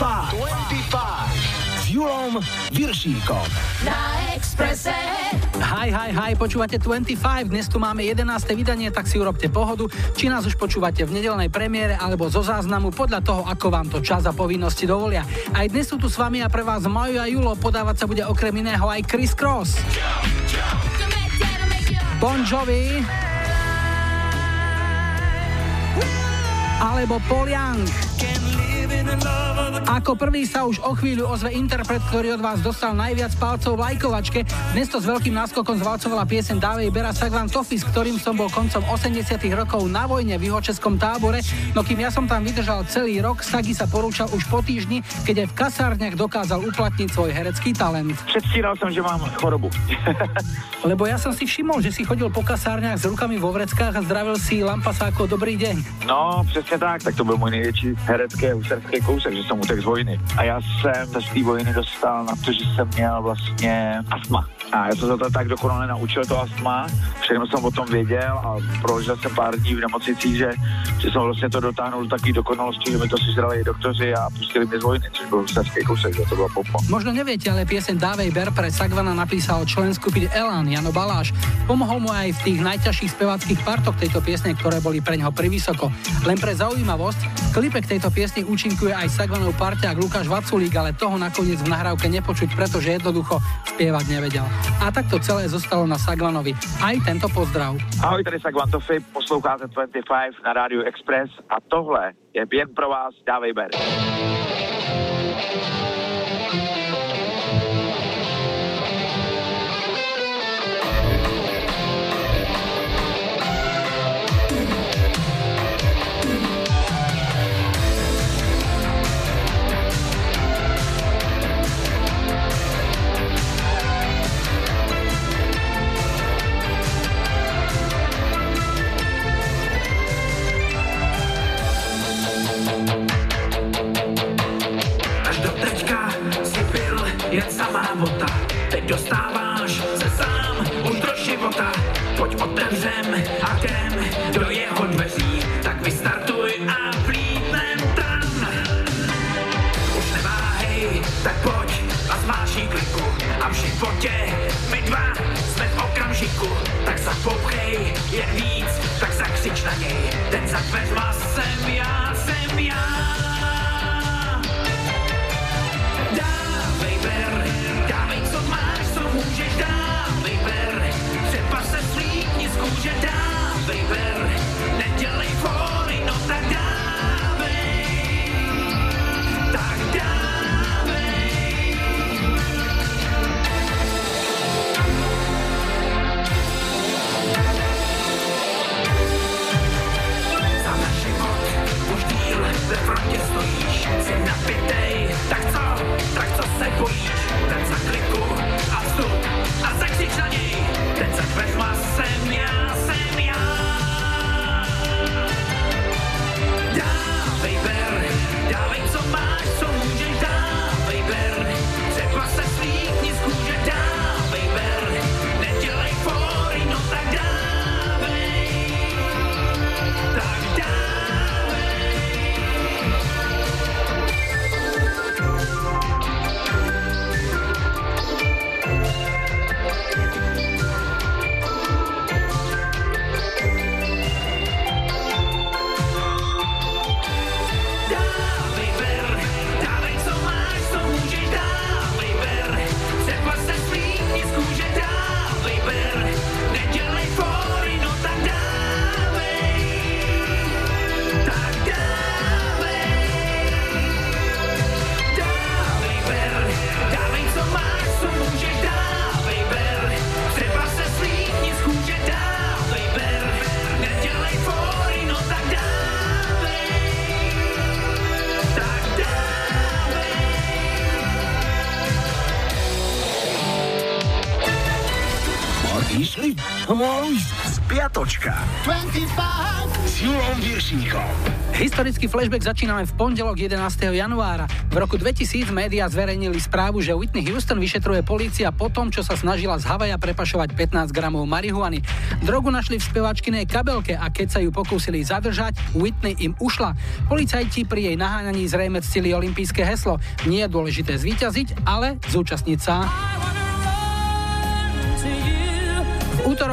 25 s Julom Viršíkom. Na Exprese. Hi, hi, hi, počúvate 25, dnes tu máme 11. vydanie, tak si urobte pohodu, či nás už počúvate v nedelnej premiére alebo zo záznamu podľa toho, ako vám to čas a povinnosti dovolia. Aj dnes sú tu s vami a pre vás Majo a Julo, podávať sa bude okrem iného aj Chris Cross. Bon Jovi. Alebo Paul Young. Ako prvý sa už o chvíľu ozve interpret, ktorý od vás dostal najviac palcov v lajkovačke. Dnes to s veľkým náskokom zvalcovala piesen Dávej Bera Sagvan Tofi, s ktorým som bol koncom 80 rokov na vojne v juhočeskom tábore, no kým ja som tam vydržal celý rok, Sagi sa porúčal už po týždni, keď aj v kasárniach dokázal uplatniť svoj herecký talent. Předstíral som, že mám chorobu. Lebo ja som si všimol, že si chodil po kasárniach s rukami vo vreckách a zdravil si lampasáko dobrý deň. No, přesně tak, tak to byl můj největší herecký a úserský kousek, že jsem utek z vojny. A já jsem se z té vojny dostal na to, že jsem měl vlastně astma. A já jsem se to tak dokonale naučil, to astma. Všechno jsem o tom věděl a prožil jsem pár dní v nemocnicích, že, že jsem vlastně to dotáhnul do takové dokonalosti, že mi to si zrali doktoři a pustili mě z vojny, což byl úserský kousek, že to bylo popo. Možno neviete, ale piesen Dávej Ber pre Sagvana napísal člen skupiny Elan Jano Baláš. Pomohol mu aj v tých najťažších speváckých partoch tejto piesne, ktoré boli pre neho privysoko. Len pre zaujímavosť, klipe tejto piesni účinkuje aj Sagvanov parťák Lukáš Vaculík, ale toho nakoniec v nahrávke nepočuť, pretože jednoducho spievať nevedel. A tak to celé zostalo na Sagvanovi. Aj tento pozdrav. Ahoj, tady Sagvan Tofi, posloucháte 25 na Rádiu Express a tohle je jen pro vás Dávej Ber. Spiatočka 25 s Julom Viršíkom. Historický flashback začíname v pondelok 11. januára. V roku 2000 médiá zverejnili správu, že Whitney Houston vyšetruje polícia po tom, čo sa snažila z Havaja prepašovať 15 gramov marihuany. Drogu našli v spevačkinej kabelke a keď sa ju pokúsili zadržať, Whitney im ušla. Policajti pri jej naháňaní zrejme ctili olympijské heslo. Nie je dôležité zvíťaziť, ale zúčastniť sa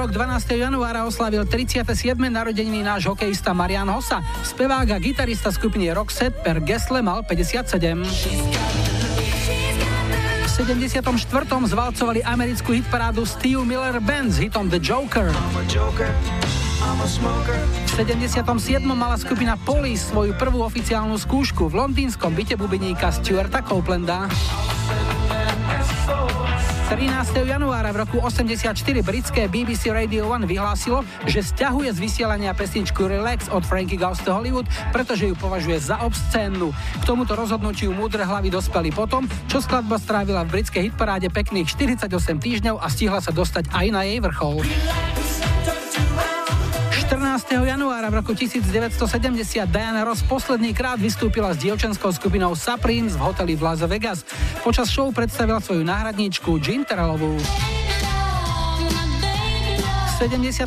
útorok 12. januára oslavil 37. narodeniny náš hokejista Marian Hossa. Spevák a gitarista skupiny Roxette per Gesle mal 57. V 74. zvalcovali americkú hitparádu Steve Miller Band s hitom The Joker. V 77. mala skupina Police svoju prvú oficiálnu skúšku v londýnskom byte bubeníka Stuarta Copelanda. 13. januára v roku 84 britské BBC Radio 1 vyhlásilo, že stiahuje z vysielania pesničku Relax od Frankie Goes to Hollywood, pretože ju považuje za obscénnu. K tomuto rozhodnutiu múdre hlavy dospeli potom, čo skladba strávila v britskej hitparáde pekných 48 týždňov a stihla sa dostať aj na jej vrchol. 14. januára v roku 1970 Diana Ross posledný krát vystúpila s dievčenskou skupinou Supremes v hoteli v Las Vegas. Počas show predstavila svoju náhradníčku Jean Terrelovú. V 78.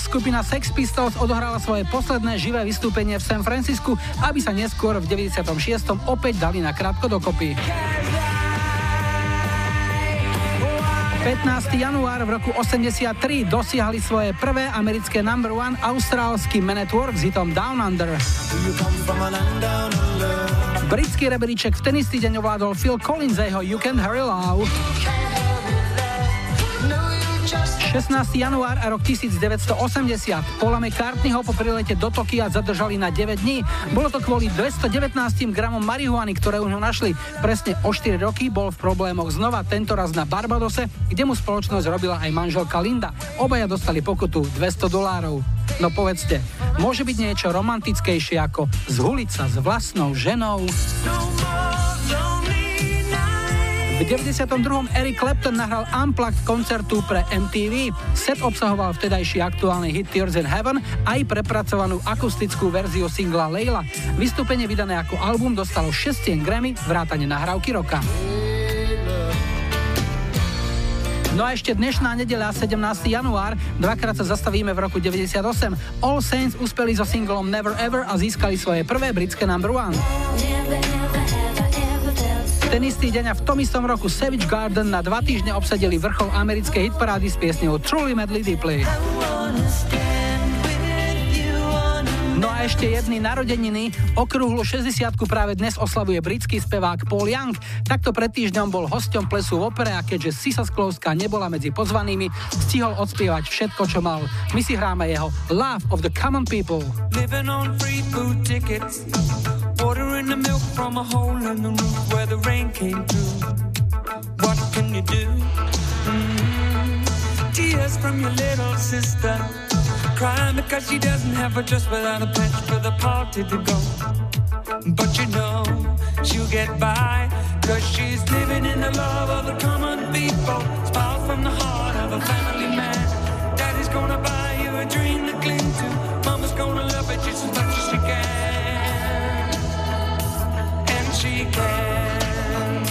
skupina Sex Pistols odohrala svoje posledné živé vystúpenie v San Francisku, aby sa neskôr v 96. opäť dali na krátko dokopy. 15. január v roku 83 dosiahli svoje prvé americké number one austrálsky Man s hitom Down Under. Britský rebríček v ten istý deň ovládol Phil Collins a jeho You Can Hurry Love. 16. január a rok 1980. Paula McCartneyho po prilete do Tokia zadržali na 9 dní. Bolo to kvôli 219 gramom marihuany, ktoré už ho našli. Presne o 4 roky bol v problémoch znova, tento raz na Barbadose, kde mu spoločnosť robila aj manželka Linda. Obaja dostali pokutu 200 dolárov. No povedzte, môže byť niečo romantickejšie ako zhuliť sa s vlastnou ženou? No v 92. Eric Clapton nahral Unplugged koncertu pre MTV. Set obsahoval vtedajší aktuálny hit Tears in Heaven aj prepracovanú akustickú verziu singla Leila. Vystúpenie vydané ako album dostalo 6 Grammy, vrátane nahrávky roka. No a ešte dnešná nedeľa, 17. január, dvakrát sa zastavíme v roku 98. All Saints uspeli so singlom Never Ever a získali svoje prvé britské number one. Ten istý deň a v tom istom roku Savage Garden na dva týždne obsadili vrchol americkej hitparády s piesňou Truly Madly Deeply. No a ešte jedny narodeniny. Okrúhlu 60 práve dnes oslavuje britský spevák Paul Young. Takto pred týždňom bol hosťom plesu v opere a keďže Sisa Sklovská nebola medzi pozvanými, stihol odspievať všetko, čo mal. My si hráme jeho Love of the Common People. Living on free food tickets. Watering the milk from a hole in the roof where the rain came through. What can you do? Mm-hmm. Tears from your little sister. Crying because she doesn't have a dress without a patch for the party to go. But you know she'll get by. Cause she's living in the love of the common people. Smile from the heart of a family man. Daddy's gonna buy you a dream to cling to. Mama's gonna love it just as much as she can. And she can.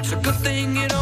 It's a good thing you don't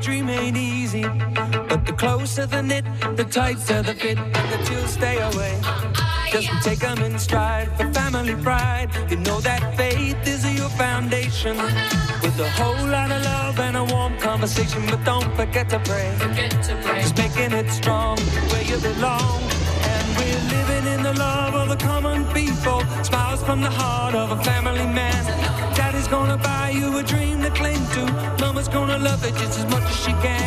dream ain't easy, but the closer the knit, The tighter the fit and the chills stay away. Just take them in stride for family pride. You know that faith is your foundation. With a whole lot of love and a warm conversation. But don't forget to pray. Just making it strong where you belong. And we're living in the love of the common people. Smiles from the heart of a family man. Daddy's gonna buy you a dream to cling to. Mama's gonna love it just as much as she can.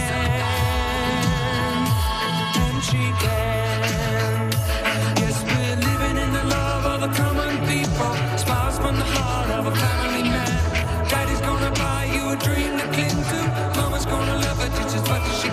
And she can. Yes, we're living in the love of the common people. Smiles from the heart of a family man. Daddy's gonna buy you a dream to cling to. Mama's gonna love it just as much as she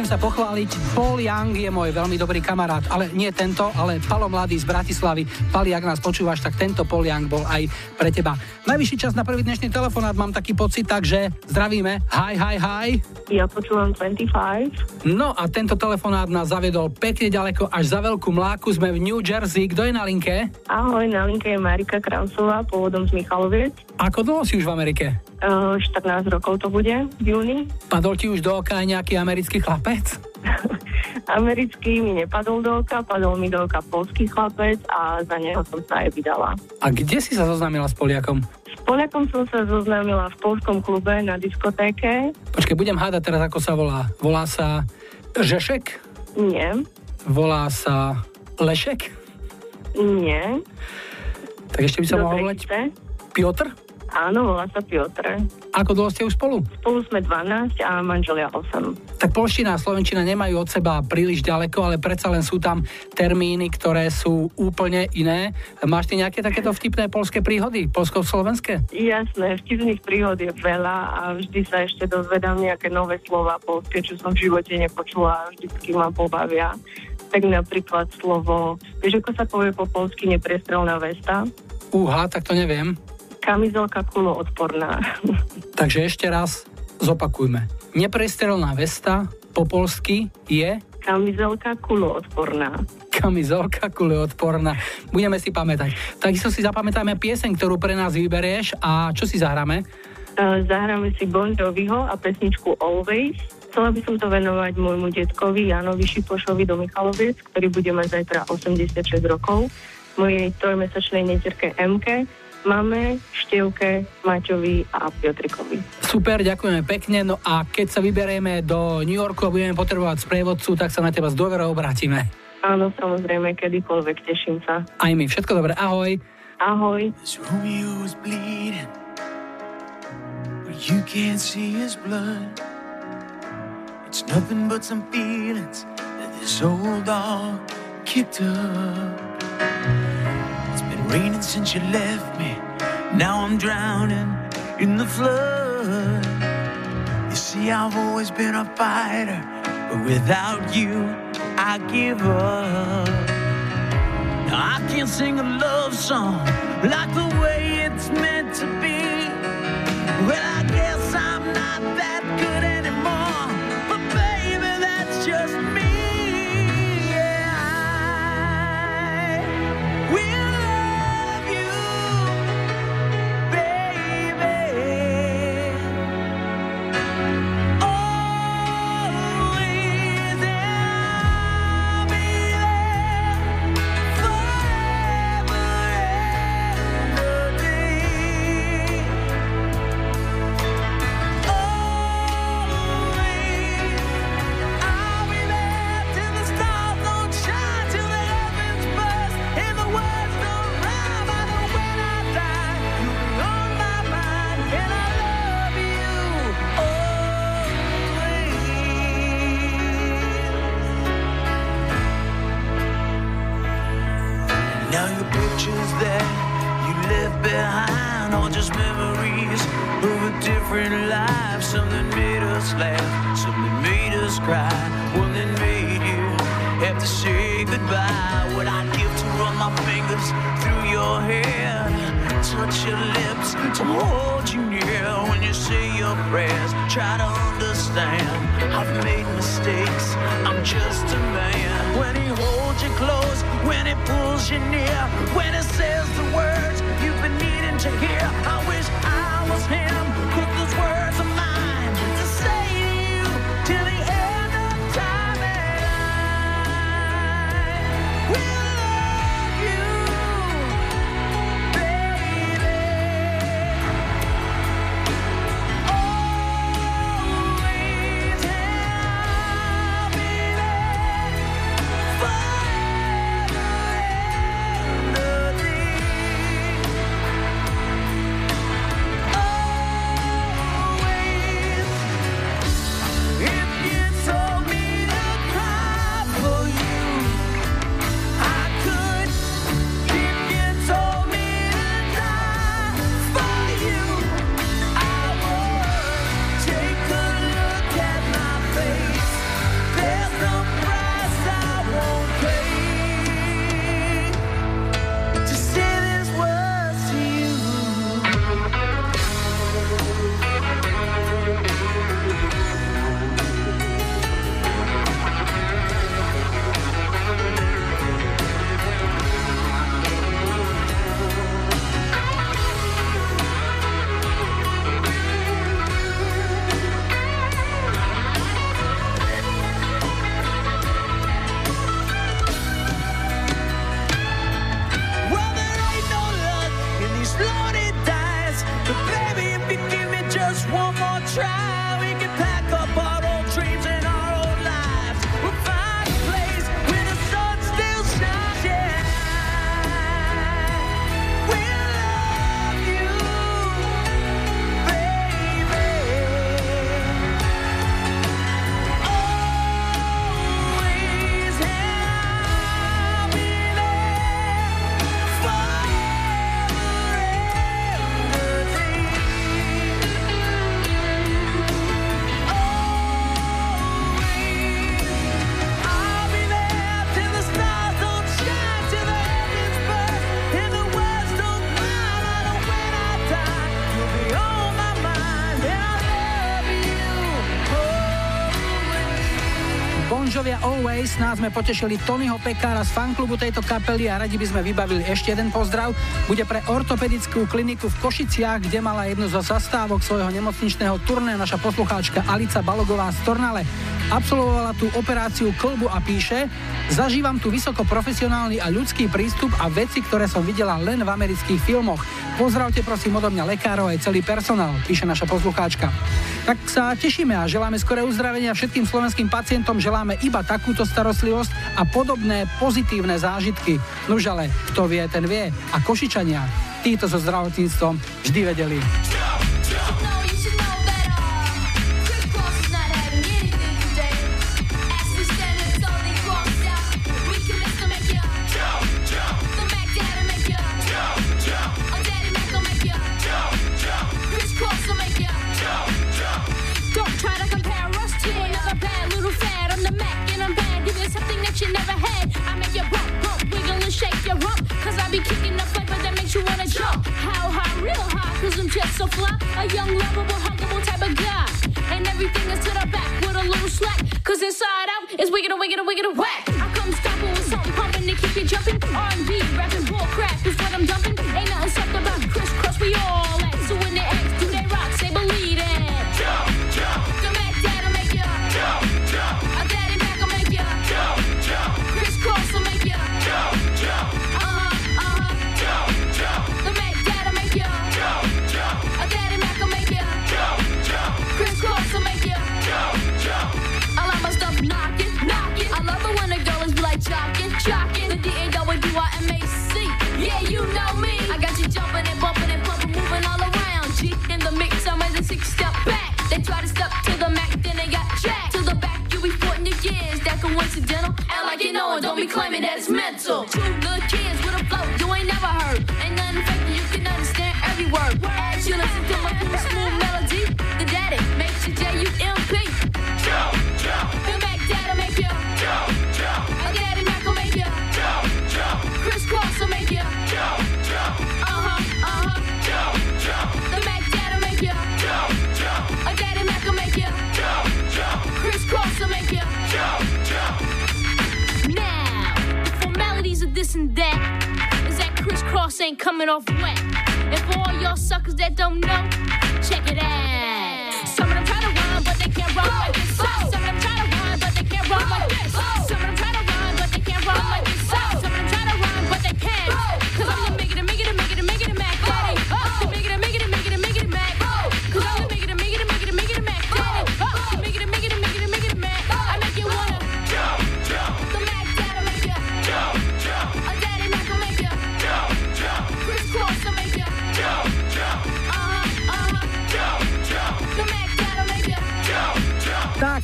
Musím sa pochváliť, Paul Young je môj veľmi dobrý kamarát, ale nie tento, ale Palo Mladý z Bratislavy. Pali, ak nás počúvaš, tak tento Paul Young bol aj pre teba. Najvyšší čas na prvý dnešný telefonát, mám taký pocit, takže zdravíme. Hi, hi, hi. Ja počúvam 25. No a tento telefonát nás zaviedol pekne ďaleko až za veľkú mláku. Sme v New Jersey. Kto je na linke? Ahoj, na linke je Marika Krausová, pôvodom z Michaloviec. Ako dlho si už v Amerike? Uh, 14 rokov to bude v júni. Padol ti už do oka aj nejaký americký chlapec? Americký mi nepadol do oka, padol mi do oka polský chlapec a za neho som sa aj vydala. A kde si sa zoznámila s Poliakom? S Poliakom som sa zoznámila v polskom klube na diskotéke. Počkej, budem hádať teraz, ako sa volá. Volá sa Žešek? Nie, Volá sa Lešek? nie. Tak ešte by sa mohol volať? Piotr? Áno, volá sa Piotr. Ako dlho ste už spolu? Spolu sme 12 a manželia 8. Tak polština a slovenčina nemajú od seba príliš ďaleko, ale predsa len sú tam termíny, ktoré sú úplne iné. Máš ty nejaké takéto vtipné polské príhody? Polsko-slovenské? Jasné, vtipných príhod je veľa a vždy sa ešte dozvedám nejaké nové slova polské, čo som v živote nepočula a vždycky ma pobavia. Tak napríklad slovo, vieš, ako sa povie po polsky nepriestrelná vesta? Uha, tak to neviem. Kamizelka kuloodporná. Takže ešte raz zopakujme. Neprestrelná vesta po polsky je Kamizelka kuloodporná. kamizelka kuleodporná. Budeme si pamätať. Takisto si zapamätáme pieseň, ktorú pre nás vyberieš a čo si zahráme? Uh, Zahráme si Bon Joviho a pesničku Always. Chcela by som to venovať môjmu detkovi Janovi Šipošovi do Michaloviec, ktorý bude mať zajtra 86 rokov, mojej trojmesačnej netierke Mke, mame, Števke, Maťovi a Piotrikovi. Super, ďakujeme pekne. No a keď sa vyberieme do New Yorku a budeme potrebovať sprievodcu, tak sa na teba s dôverou obrátime. Áno, samozrejme, kedykoľvek, teším sa. Aj my. Všetko dobré. Ahoj. Ahoj. You can't see his blood. It's nothing but some feelings that this old dog kicked up. It's been raining since you left me. Now I'm drowning in the flood. You see, I've always been a fighter, but without you, I give up. Now I can't sing a love song like the way it's meant to be. Well, Face. Nás no sme potešili Tonyho Pekára z fanklubu tejto kapely a radi by sme vybavili ešte jeden pozdrav. Bude pre ortopedickú kliniku v Košiciach, kde mala jednu zo zastávok svojho nemocničného turné naša poslucháčka Alica Balogová z Tornale. Absolvovala tú operáciu klbu a píše Zažívam tu vysoko profesionálny a ľudský prístup a veci, ktoré som videla len v amerických filmoch. Pozdravte prosím odo mňa lekárov aj celý personál, píše naša poslucháčka. Tak sa tešíme a želáme skoré uzdravenia všetkým slovenským pacientom, želáme iba takúto starostlivosť a podobné pozitívne zážitky. Nuž ale, kto vie, ten vie. A Košičania, títo so zdravotníctvom vždy vedeli. This and that is that crisscross ain't coming off wet. And for all y'all suckers that don't know, check it out. Some of them try to run, but they can't run like this. Some of them try to run, but they can't run like this.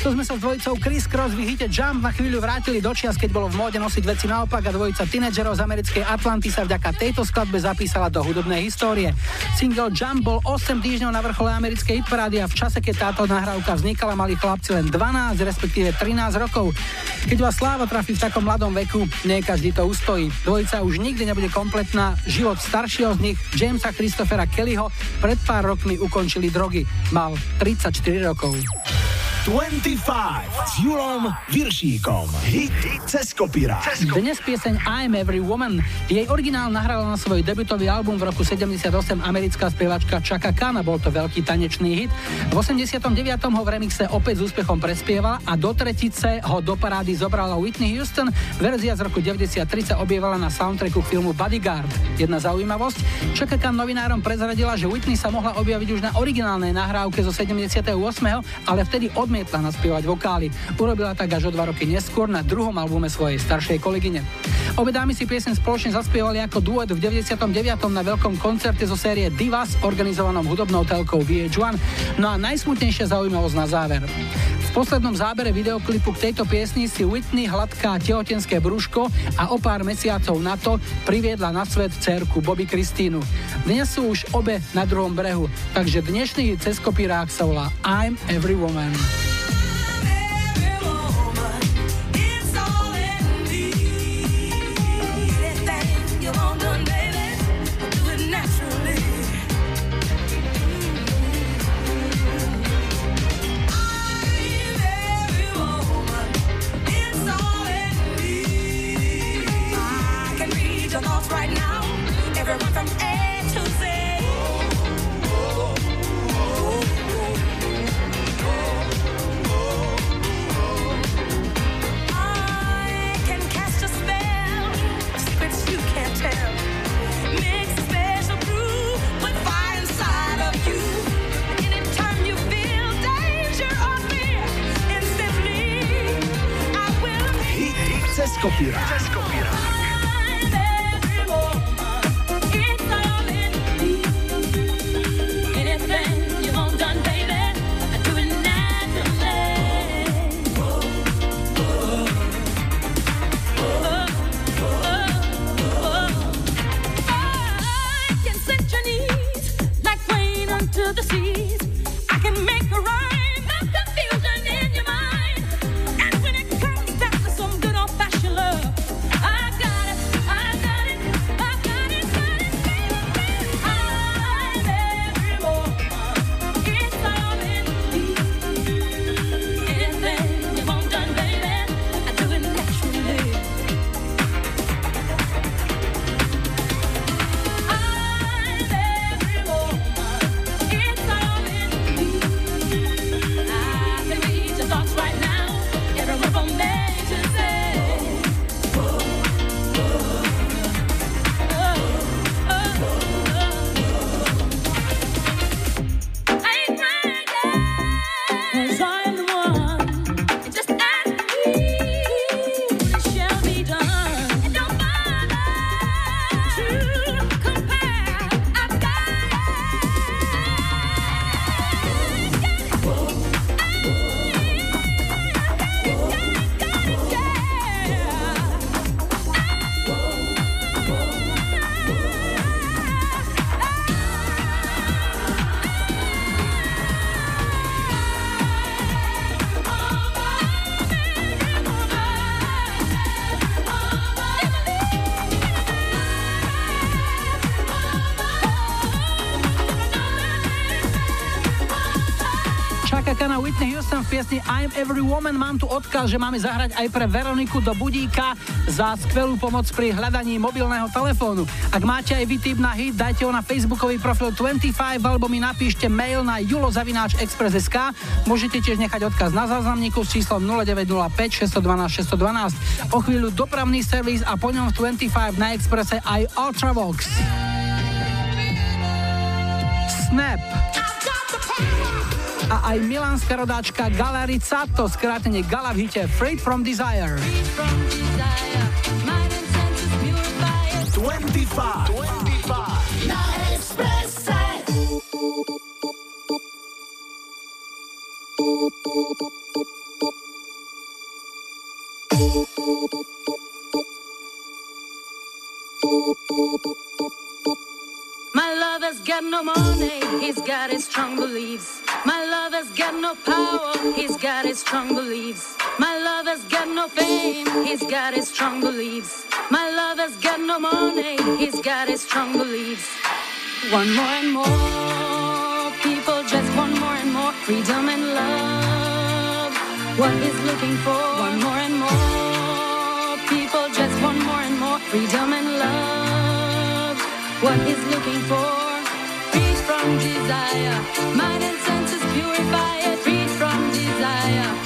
Jump. Tak, to sme sa s dvojicou Chris Cross v hite Jump na chvíľu vrátili do čias, keď bolo v móde nosiť veci naopak a dvojica tínedžerov z americkej Atlanty sa vďaka tejto skladbe zapísala do hudobnej histórie. Single Jump bol 8 týždňov na vrchole americkej hitparády a v čase, keď táto nahrávka vznikala, mali chlapci len 12, respektíve 13 rokov. Keď vás sláva trafí v takom mladom veku, nie každý to ustojí. Dvojica už nikdy nebude kompletná. Život staršieho z nich, Jamesa Christophera Kellyho, pred pár rokmi ukončili drogy. Mal 34 rokov. 25 s Julom Viršíkom. Hit cez kopírák. Dnes pieseň I'm Every Woman. Jej originál nahrala na svoj debutový album v roku 78 americká spievačka Chaka Khan bol to veľký tanečný hit. V 89. ho v remixe opäť s úspechom prespievala a do tretice ho do parády zobrala Whitney Houston. Verzia z roku 93 sa objevala na soundtracku filmu Bodyguard. Jedna zaujímavosť, Chaka Khan novinárom prezradila, že Whitney sa mohla objaviť už na originálnej nahrávke zo 78. ale vtedy odmietla naspievať vokály. Urobila tak až o dva roky neskôr na druhom albume svojej staršej kolegyne. Obe dámy si piesen spoločne zaspievali ako duet v 99. na veľkom koncerte zo série Divas, organizovanom hudobnou telkou VH1. No a najsmutnejšia zaujímavosť na záver. V poslednom zábere videoklipu k tejto piesni si Whitney hladká tehotenské brúško a o pár mesiacov na to priviedla na svet cerku Bobby Kristínu. Dnes sú už obe na druhom brehu, takže dnešný cez kopírák sa volá I'm Every Woman. Hit Every Woman. Mám tu odkaz, že máme zahrať aj pre Veroniku do budíka za skvelú pomoc pri hľadaní mobilného telefónu. Ak máte aj vy tip na hit, dajte ho na facebookový profil 25 alebo mi napíšte mail na julozavináčexpress.sk. Môžete tiež nechať odkaz na záznamníku s číslom 0905 612 612. O chvíľu dopravný servis a po ňom v 25 na Expresse aj Ultravox. Snap aj milánska rodáčka Galarica, to skrátene Gala v hite Freed from Desire. 25. 25. One more and more. People just want more and more. Freedom and love. What is looking for, one more and more. People just want more and more. Freedom and love. What is looking for, freed from desire, mind and senses purify it, freed from desire,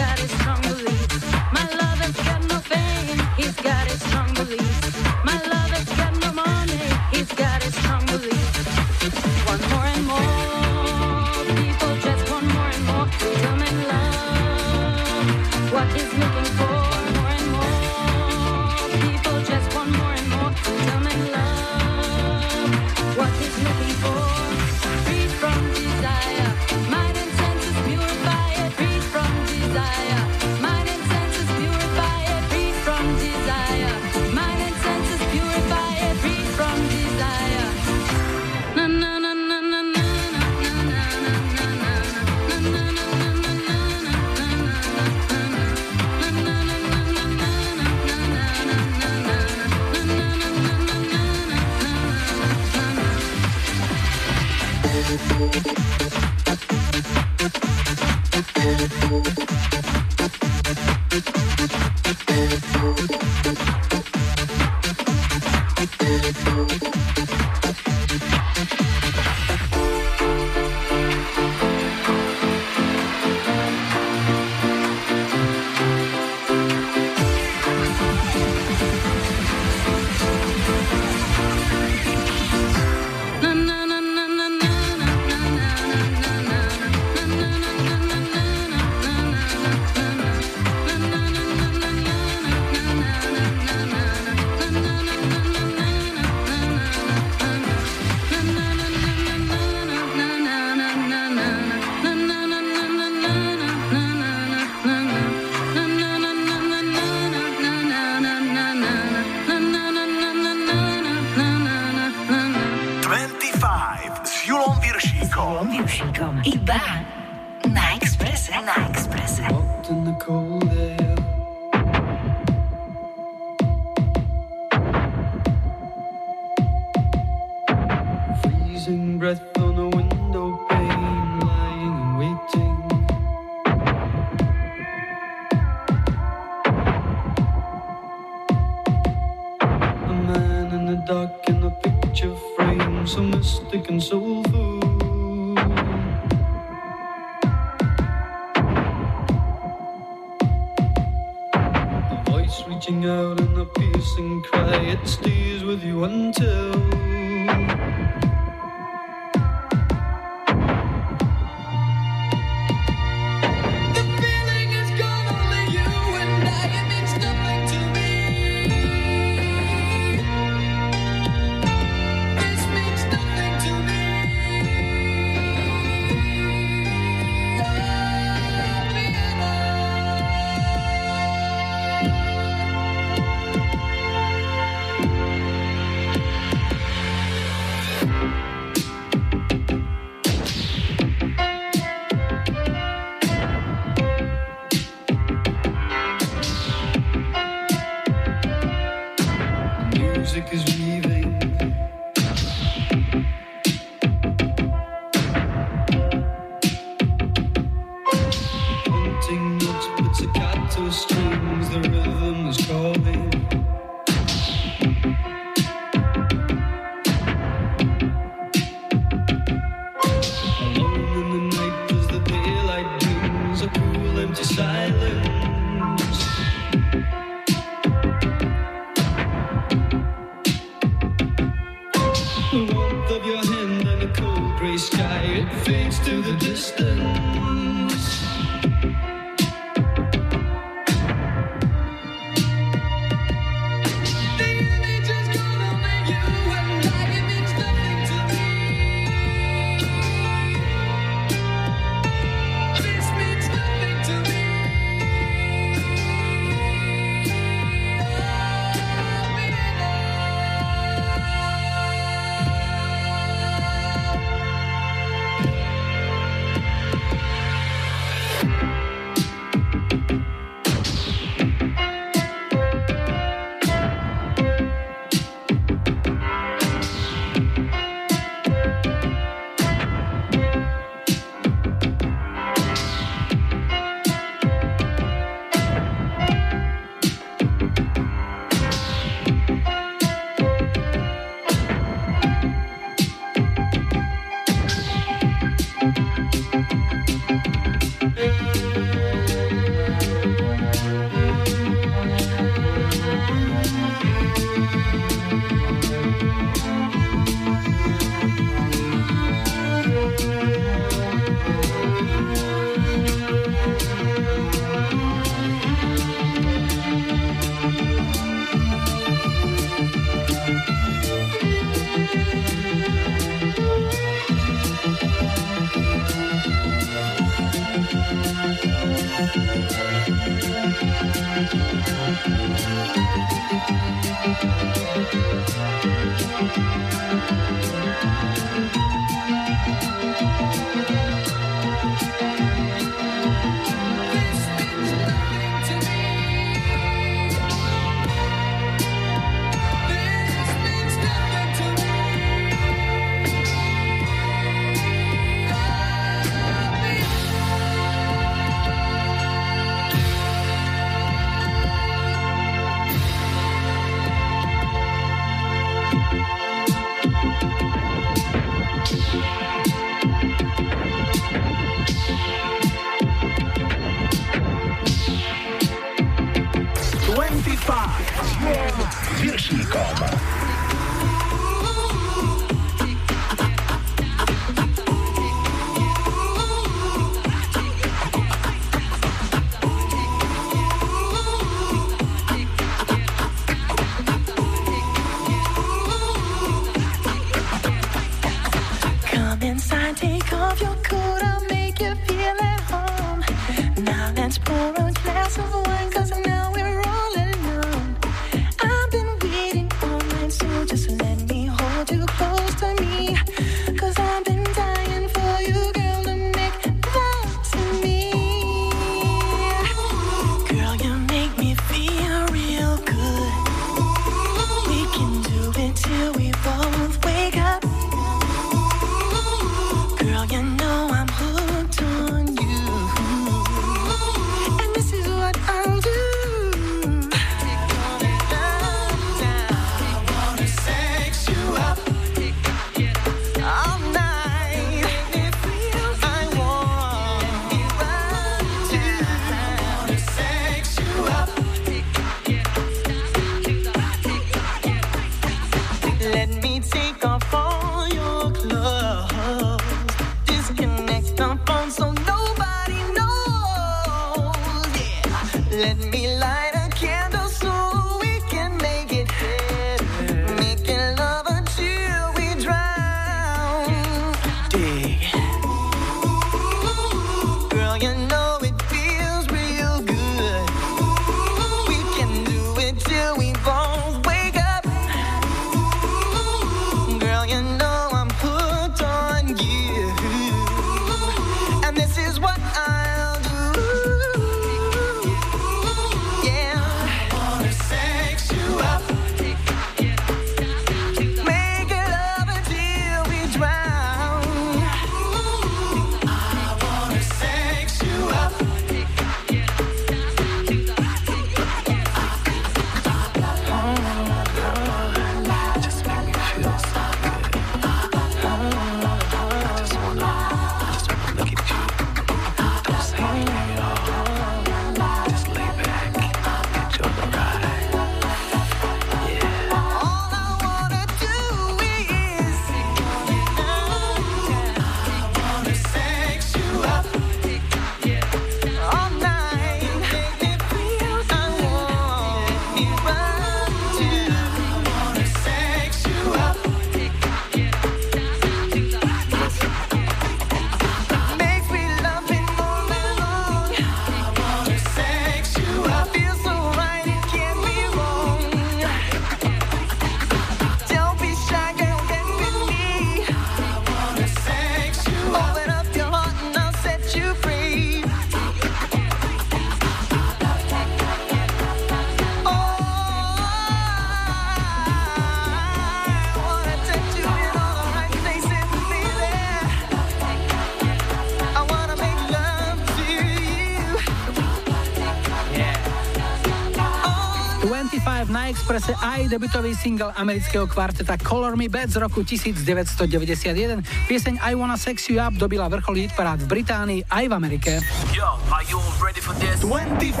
Aj debutový single amerického kvarteta Color Me Bad z roku 1991. Pieseň I Wanna Sex You Up dobila vrchol hitparád v Británii aj v Amerike. Yo, are you ready for this? 25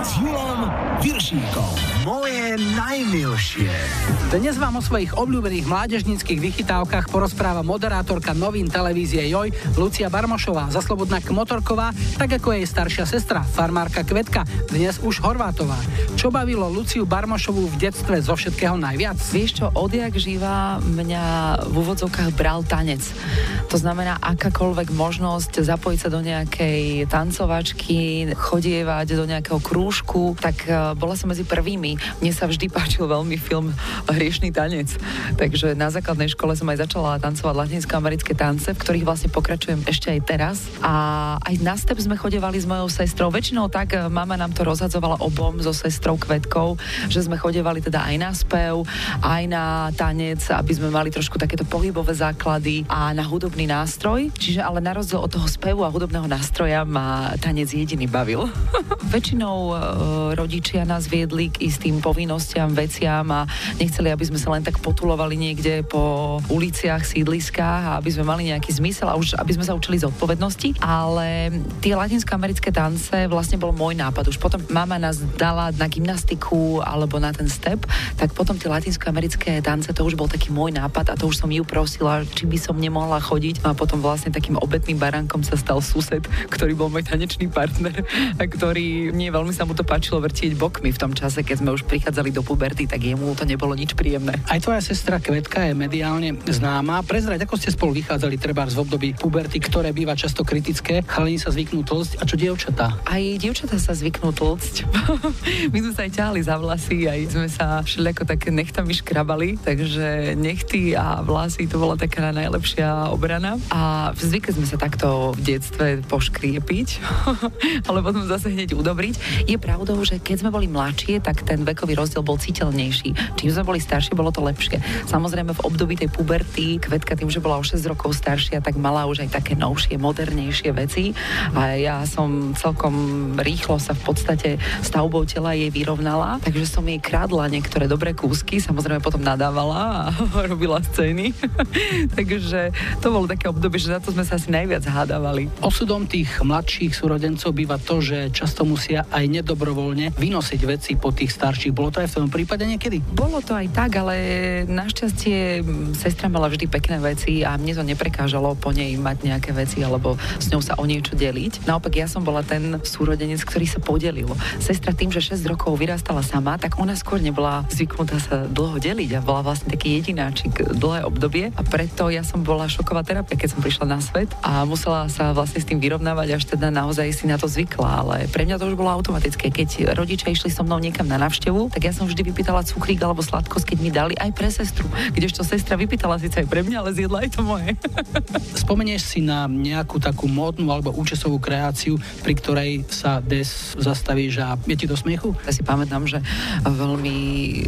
s Julom Viršíkom. Moje najmilšie. Dnes vám o svojich obľúbených mládežnických vychytávkach porozpráva moderátorka novín televízie Joj, Lucia Barmošová, zaslobodná Kmotorková, tak ako jej staršia sestra, farmárka Kvetka, dnes už Horvátová. Čo bavilo Luciu Barmošovú v detstve zo všetkého najviac? Vieš čo, odjak živa mňa v úvodzovkách bral tanec. To znamená akákoľvek možnosť zapojiť sa do nejakej tancovačky, chodievať do nejakého krúžku, tak eh, bola som medzi prvými. Mne sa vždy páčil veľmi film Hriešný tanec. Takže na základnej škole som aj začala tancovať latinsko-americké tance, v ktorých vlastne pokračujem ešte aj teraz. A aj na step sme chodevali s mojou sestrou. Väčšinou tak eh, mama nám to rozhadzovala obom so sestrou Kvetkou, že sme chodevali teda aj na spev, aj na tanec, aby sme mali trošku takéto pohybové základy a na hudobný nástroj. Čiže ale na rozdiel od toho spevu a hudobného nástroja ma tanec jediný bavil. Väčšinou e, rodičia nás viedli k istým povinnostiam, veciam a nechceli, aby sme sa len tak potulovali niekde po uliciach, sídliskách a aby sme mali nejaký zmysel a už aby sme sa učili zodpovednosti. Ale tie latinskoamerické tance vlastne bol môj nápad. Už potom mama nás dala na gymnastiku alebo na ten step, tak potom tie latinskoamerické tance to už bol taký môj nápad a to už som ju prosila, či by som nemohla chodiť. No a potom vlastne takým obetným baránkom sa stal sused, ktorý bol môj tanečný partner a ktorý mne veľmi sa mu to páčilo vrtieť bokmi v tom čase, keď sme už prichádzali do puberty, tak jemu to nebolo nič príjemné. Aj tvoja sestra Kvetka je mediálne známa. Prezrať, ako ste spolu vychádzali treba v období puberty, ktoré býva často kritické. Chalani sa zvyknú tlsť. A čo dievčatá? Aj dievčatá sa zvyknú tlcť. My sme sa aj ťahali za vlasy, aj sme sa všelijako také nechtami škrabali, takže nechty a vlasy to bola taká najlepšia obrana. A zvykli sme sa takto v detstve poškriepiť, ale potom zase hneď udobriť. Je pravdou, že keď sme boli mladšie, tak ten vekový rozdiel bol citeľnejší. Čím sme boli staršie, bolo to lepšie. Samozrejme v období tej puberty, Kvetka tým, že bola o 6 rokov staršia, tak mala už aj také novšie, modernejšie veci. A ja som celkom rýchlo sa v podstate stavbou tela jej vyrovnala, takže som jej kradla niektoré dobré kúsky, samozrejme potom nadávala a robila scény. takže to bolo také obdobie, že za to sme sa asi najviac hádavali. Osudom tých mladších súrodencov býva to, že často musia aj nedobrovoľne vynosiť veci po tých starších. Bolo to aj v tom prípade niekedy? Bolo to aj tak, ale našťastie sestra mala vždy pekné veci a mne to neprekážalo po nej mať nejaké veci alebo s ňou sa o niečo deliť. Naopak ja som bola ten súrodenec, ktorý sa podelil. Sestra tým, že 6 rokov vyrastala sama, tak ona skôr nebola zvyknutá sa dlho deliť a bola vlastne taký jedináčik dlhé obdobie a preto ja som bola šoková terapia, keď som prišla na svet a musela sa vlastne s tým vyrovnávať, až teda naozaj si na to zvykla, ale pre mňa to už bolo automatické. Keď rodičia išli so mnou niekam na návštevu, tak ja som vždy vypýtala cukrík alebo sladkosť, keď mi dali aj pre sestru. Kdežto sestra vypýtala síce aj pre mňa, ale zjedla aj to moje. Spomenieš si na nejakú takú módnu alebo účesovú kreáciu, pri ktorej sa des zastavíš a je ti do smiechu? Ja si pamätám, že veľmi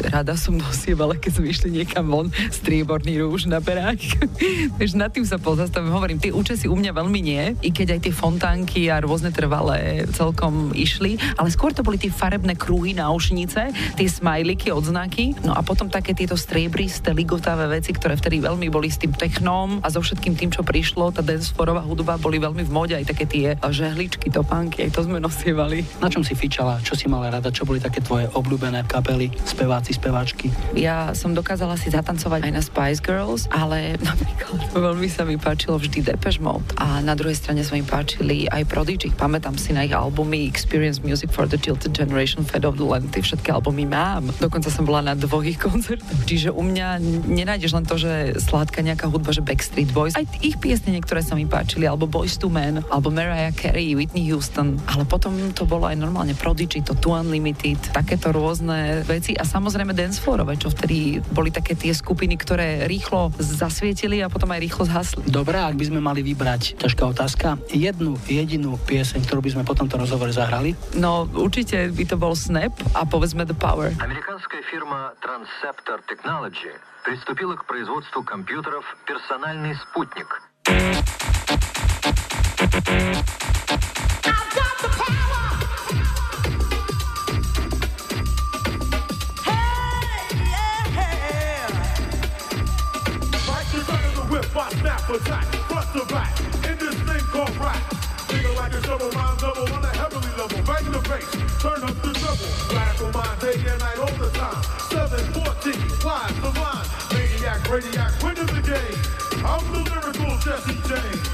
rada som nosievala, keď sme išli niekam von, strieborný rúž na perák. Takže nad tým sa pozastavím. Hovorím, tie účesy u mňa veľmi nie, i keď aj tie fontánky a rôzne trvalé celkom išli, ale skôr to boli tie farebné krúhy na ušnice, tie smajliky, odznaky, no a potom také tieto striebristé, ligotavé veci, ktoré vtedy veľmi boli s tým technom a so všetkým tým, čo prišlo, tá dancefloorová hudba boli veľmi v móde, aj také tie žehličky, topánky, aj to sme nosievali. Na čom si fičala? Čo si mala rada? Čo boli také tvoje obľúbené kapely, speváci, speváčky? Ja som dokázala si zatancovať aj na Spice Girls, ale napríklad veľmi sa mi páčilo vždy Depeche Mode a na druhej strane sa mi páčili aj Prodigy. Pamätám si na ich albumy Experience Music for the Tilted Generation, Fed of the Land, tie všetky albumy mám. Dokonca som bola na dvoch ich koncertoch. Čiže u mňa nenájdeš len to, že sládka nejaká hudba, že Backstreet Boys. Aj ich piesne niektoré sa mi páčili, alebo Boys to Men, alebo Mariah Carey, Whitney Houston. Ale potom to bolo aj normálne Prodigy, to Two Unlimited, takéto rôzne veci a samozrejme dancefloorové, čo vtedy boli také tie skupiny, ktoré rýchlo zasvietili a potom aj rýchlo zhasli. Dobre, ak by sme mali vybrať, ťažká otázka, jednu jedinú pieseň, ktorú by sme po tomto rozhovore zahrali? No určite by to bol Snap a povedzme The Power. Американская фирма Transceptor Technology приступила к производству компьютеров «Персональный спутник». for shot, bust back in this thing called rap, Nigga like a double mind double on a heavenly level, bang the bass, turn up the double. Radical mind day and night all the time. 714, flies the line. Maniac, radiac, winning the game. I'm the lyrical Jesse James.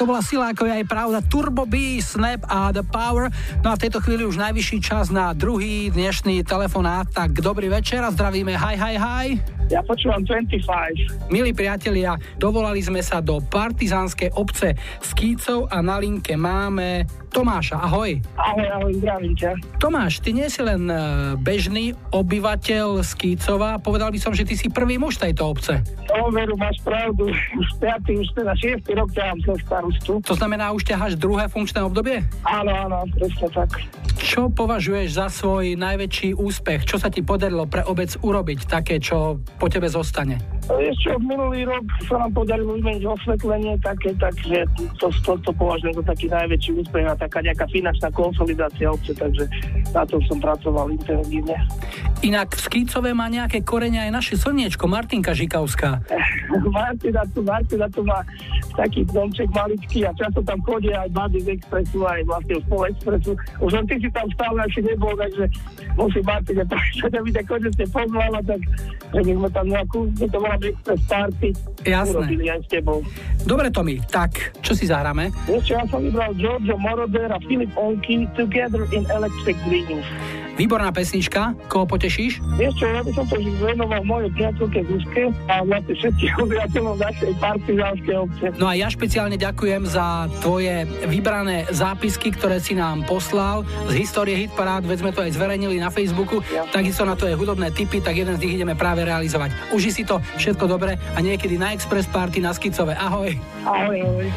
To bola sila, ako je aj pravda. Turbo B, Snap a The Power. No a v tejto chvíli už najvyšší čas na druhý dnešný telefonát. Tak dobrý večer a zdravíme. Hi, hi, hi. Ja počúvam 25. Milí priatelia, dovolali sme sa do partizánskej obce Skýcov a na linke máme Tomáša. Ahoj. Ahoj, ahoj, zdravím ťa. Tomáš, ty nie si len e, bežný obyvateľ Skýcova, povedal by som, že ty si prvý muž tejto obce. No, veru, máš pravdu. Už 5. už teda 6. rok ťahám sa starostu. To znamená, už ťaháš druhé funkčné obdobie? Áno, áno, presne tak. Čo považuješ za svoj najväčší úspech? Čo sa ti podarilo pre obec urobiť také, čo po tebe zostane? Vieš čo, minulý rok sa nám podarilo vymeniť osvetlenie také, takže to, to, to považujem za taký najväčší úspech a taká nejaká finančná konsolidácia obce, takže na tom som pracoval intenzívne. Inak v Skýcove má nejaké korene aj naše slniečko, Martinka Žikavská. Martina tu, Martina tu má taký domček maličký a často tam chodia aj baby z Expressu, aj vlastne z Pol Expressu. Už len ty si tam stále asi nebol, takže musím Martine povedať, aby ťa konečne pozvala, tak že by sme tam nejakú, by to bola Express Party Jasné. aj s tebou. Dobre, Tomi, tak čo si zahráme? Čo, ja som vybral Giorgio Moroder a Philip Onky Together in Electric Dreams. Výborná pesnička, koho potešíš? Vieš čo, ja by som to venoval mojej priateľke Zuzke a vlastne všetkým obyvateľom našej partizánskej obce. No a ja špeciálne ďakujem za tvoje vybrané zápisky, ktoré si nám poslal z histórie Hitparád, veď sme to aj zverejnili na Facebooku, ja. takisto na tvoje hudobné tipy, tak jeden z nich ideme práve realizovať. Uži si to, všetko dobre a niekedy na Express Party na Skicove. Ahoj. Ahoj, ahoj.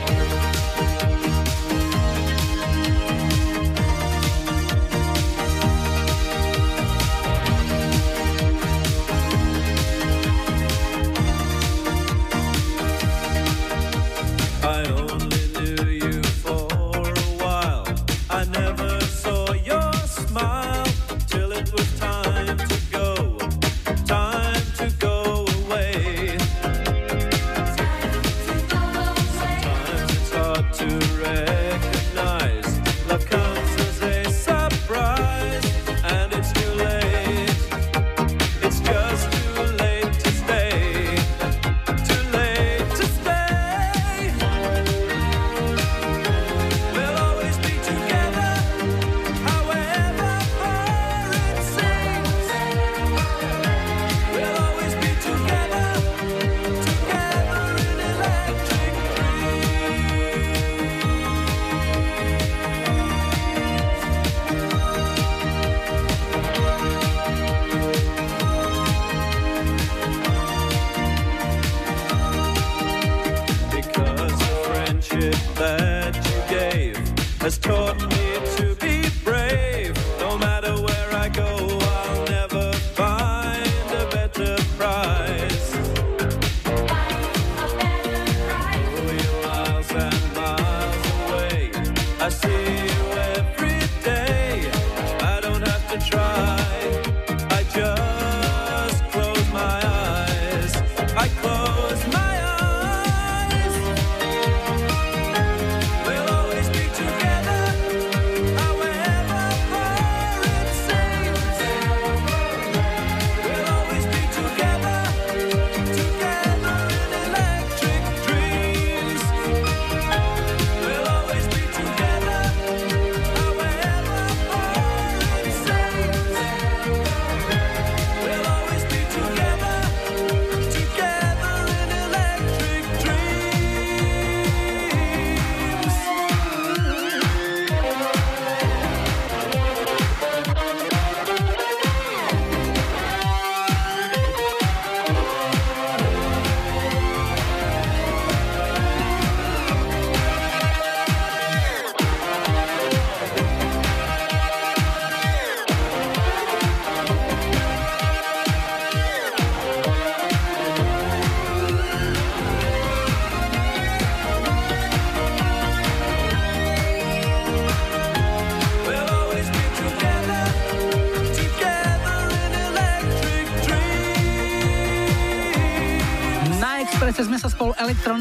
Eyes. I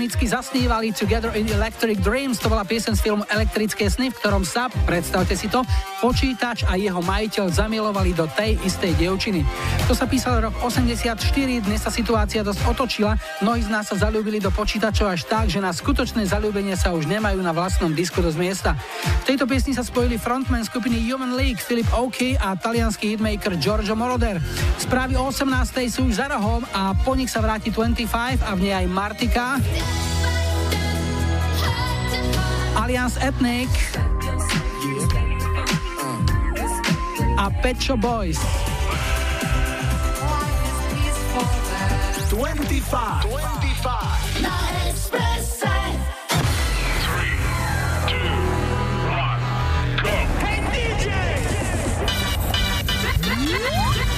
elektronicky zasnívali Together in Electric Dreams. To bola piesen z filmu Elektrické sny, v ktorom sa, predstavte si to, počítač a jeho majiteľ zamilovali do tej istej dievčiny. To sa písalo rok 84, dnes sa situácia dosť otočila. Mnohí z nás sa zalúbili do počítačov až tak, že na skutočné zalúbenie sa už nemajú na vlastnom disku dosť miesta. V tejto piesni sa spojili frontman skupiny Human League Philip Oakey a talianský hitmaker Giorgio Moroder. Správy o 18. sú už za rohom a po nich sa vráti 25 a v nej aj Martika. Alliance Ethnic a Pet Shop Boys. 25. 25. Na Expresse. Hey DJ!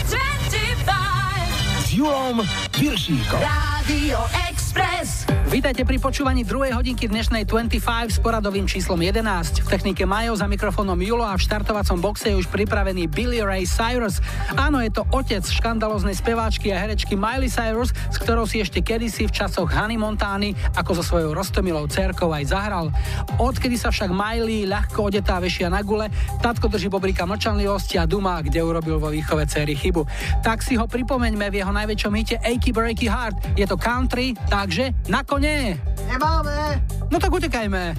25. S Julom Viršíkom. Radio Express. Vítajte pri počúvaní druhej hodinky dnešnej 25 s poradovým číslom 11. V technike Majo za mikrofónom Julo a v štartovacom boxe je už pripravený Billy Ray Cyrus. Áno, je to otec škandaloznej speváčky a herečky Miley Cyrus, s ktorou si ešte kedysi v časoch Hany Montány ako so svojou rostomilou cerkou aj zahral. Odkedy sa však Miley ľahko odetá vešia na gule, tatko drží bobrika mlčanlivosti a duma, kde urobil vo výchove céry chybu. Tak si ho pripomeňme v jeho najväčšom hite Achy Breaky Heart. Je to country, takže na nie? Nemáme. No tak utekajme.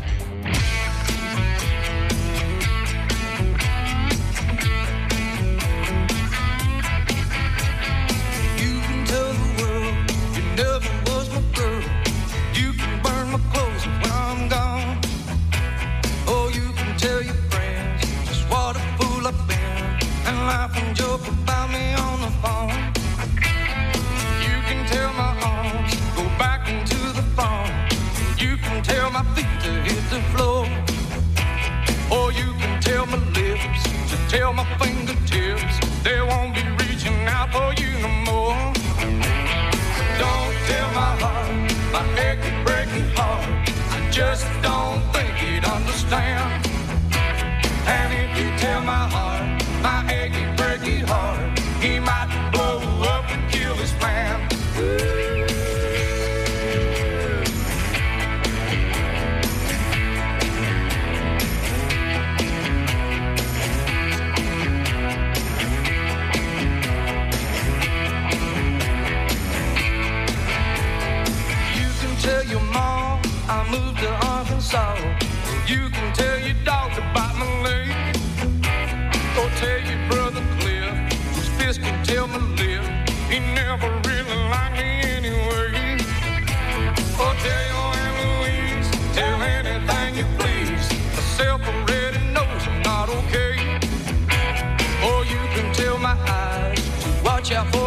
life and joke about me on the phone. Held my finger You can tell your dog bite my. Or tell your brother Cliff, whose can tell. He never really liked me anyway. Or tell your Aunt Louise, tell anything you please. Myself already knows I'm not okay. Or you can tell my eyes to watch out for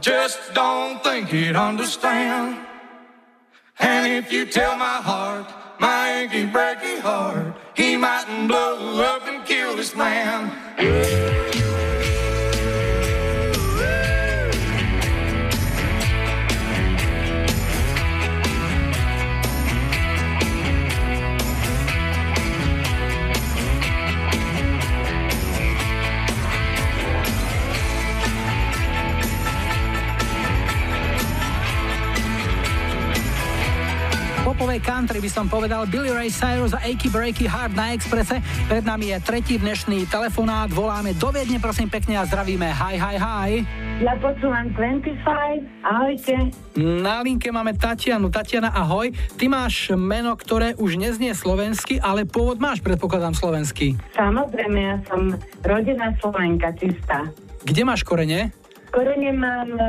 just don't think he'd understand. And if you tell my heart, my achy, breaky heart, he mightn't blow up and kill this man. Popovej country by som povedal Billy Ray Cyrus a Achy Breaky Heart na Exprese. Pred nami je tretí dnešný telefonát. Voláme do Viedne, prosím pekne a zdravíme. Hi, hi, hi. Ja počúvam 25, ahojte. Na linke máme Tatianu. Tatiana, ahoj. Ty máš meno, ktoré už neznie slovensky, ale pôvod máš, predpokladám, slovenský. Samozrejme, ja som rodená Slovenka, čistá. Kde máš korene? Korene mám eh,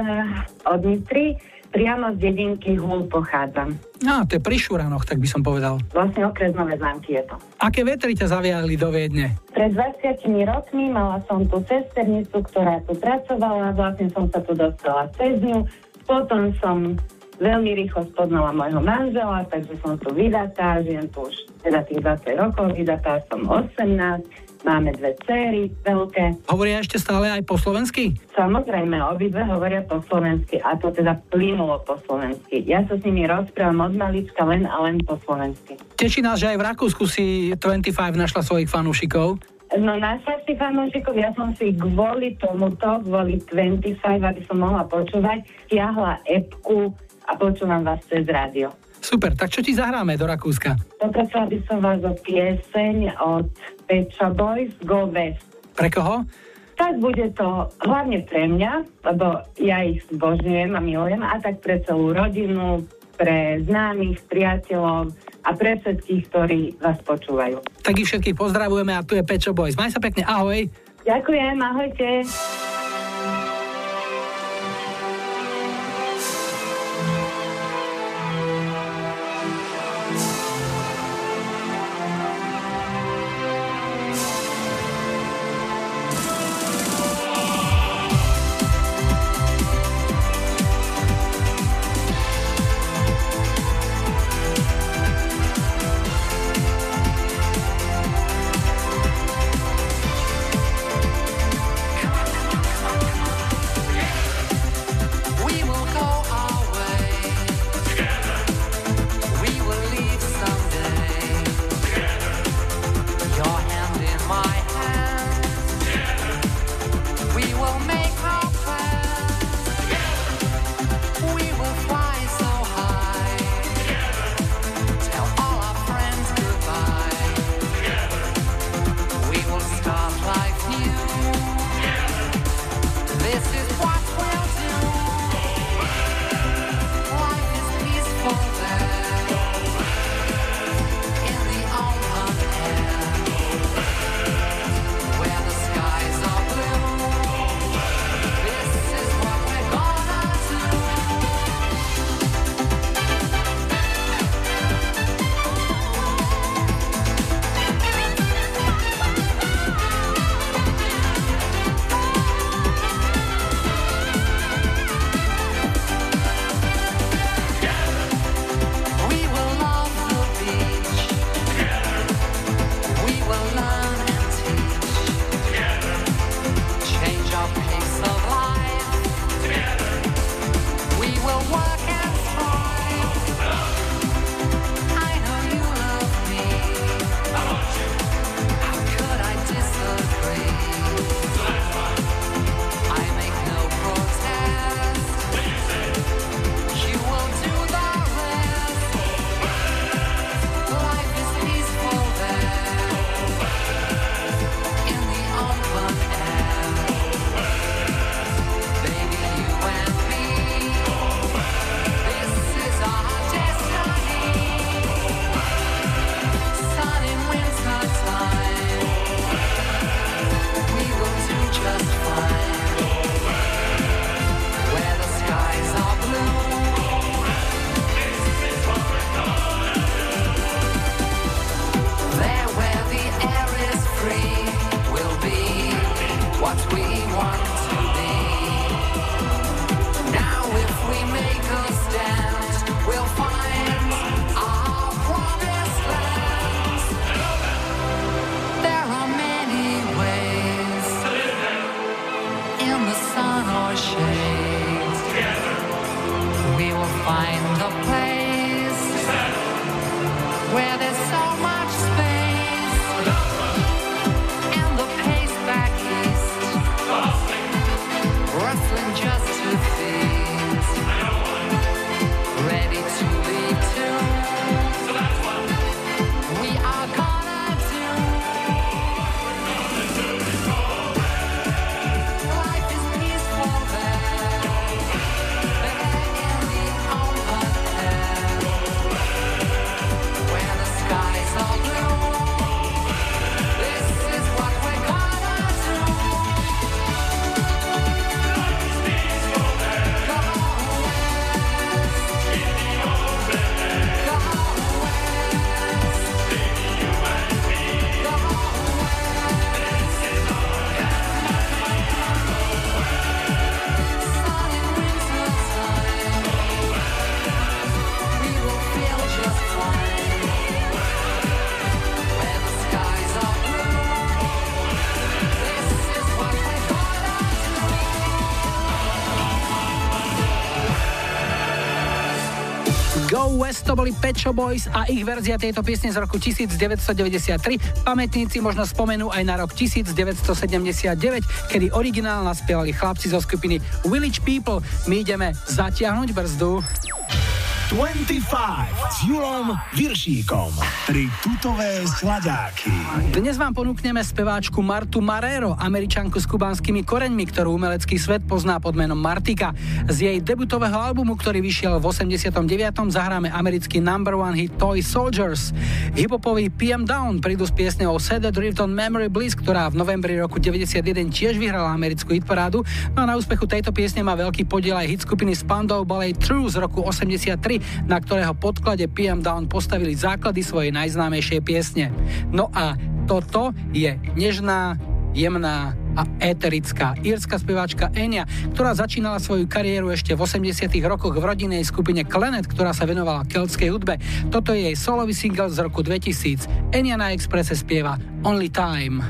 od Nitry, priamo z dedinky Hul pochádzam. Á, to je pri Šuranoch, tak by som povedal. Vlastne okres Nové zámky je to. Aké vetry ťa zaviali do Viedne? Pred 20 rokmi mala som tu sesternicu, ktorá tu pracovala, vlastne som sa tu dostala cez ňu. Potom som veľmi rýchlo spoznala môjho manžela, takže som tu vydatá, žijem tu už teda tých 20 rokov, vydatá som 18, máme dve céry veľké. Hovoria ešte stále aj po slovensky? Samozrejme, obidve hovoria po slovensky a to teda plynulo po slovensky. Ja sa s nimi rozprávam od malička len a len po slovensky. Teší nás, že aj v Rakúsku si 25 našla svojich fanúšikov. No našla si fanúšikov, ja som si kvôli tomuto, kvôli 25, aby som mohla počúvať, stiahla epku a počúvam vás cez rádio. Super, tak čo ti zahráme do Rakúska? Poprosila by som vás o pieseň od Pecha Boys Go West. Pre koho? Tak bude to hlavne pre mňa, lebo ja ich zbožňujem a milujem, a tak pre celú rodinu, pre známych, priateľov a pre všetkých, ktorí vás počúvajú. Tak ich všetkých pozdravujeme a tu je Pečo Boys. Maj sa pekne, ahoj. Ďakujem, ahojte. Go West to boli Pet Shop Boys a ich verzia tejto piesne z roku 1993. Pamätníci možno spomenú aj na rok 1979, kedy originál naspievali chlapci zo skupiny Village People. My ideme zatiahnuť brzdu. 25 Julom Viršíkom. Tri tutové sladáky. Dnes vám ponúkneme speváčku Martu Marero, američanku s kubanskými koreňmi, ktorú umelecký svet pozná pod menom Martika. Z jej debutového albumu, ktorý vyšiel v 89. zahráme americký number one hit Toy Soldiers. Hiphopový PM Down prídu s piesňou Set the Drift on Memory Bliss, ktorá v novembri roku 91 tiež vyhrala americkú hitparádu. No a na úspechu tejto piesne má veľký podiel aj hit skupiny Spandau Ballet True z roku 83, na ktorého podklade PM Down postavili základy svojej najznámejšej piesne. No a toto je nežná, jemná a éterická írska speváčka Enya, ktorá začínala svoju kariéru ešte v 80 rokoch v rodinnej skupine Klenet, ktorá sa venovala keltskej hudbe. Toto je jej solový single z roku 2000. Enya na Expresse spieva Only Time.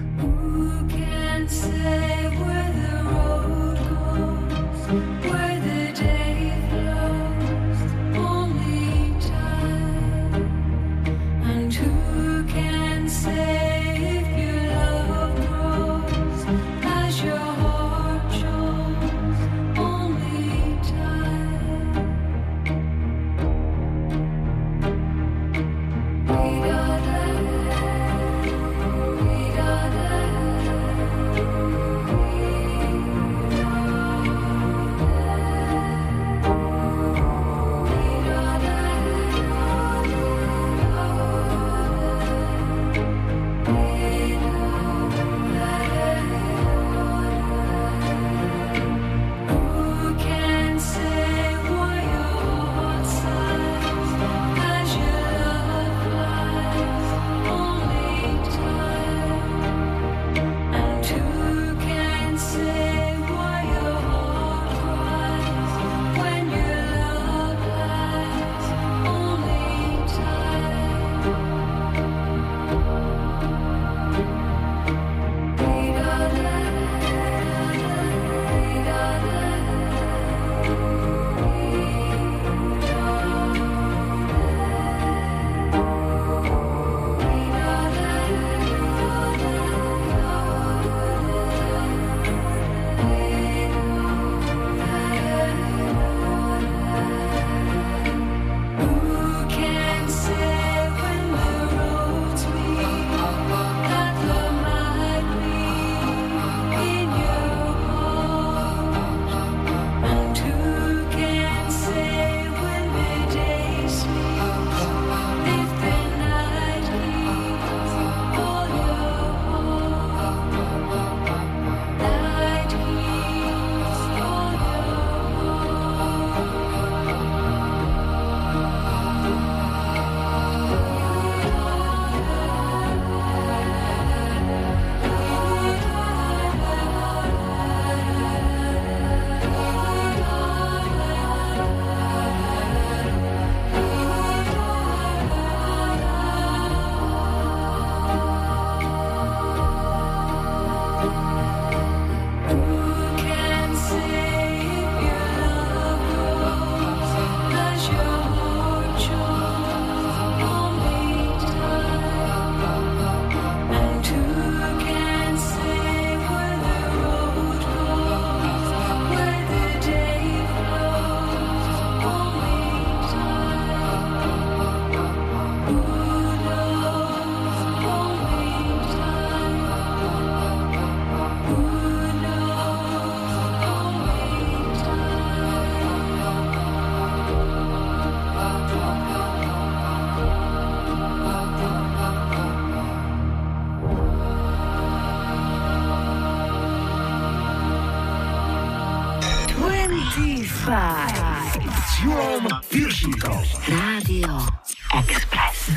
S. Rádio Express.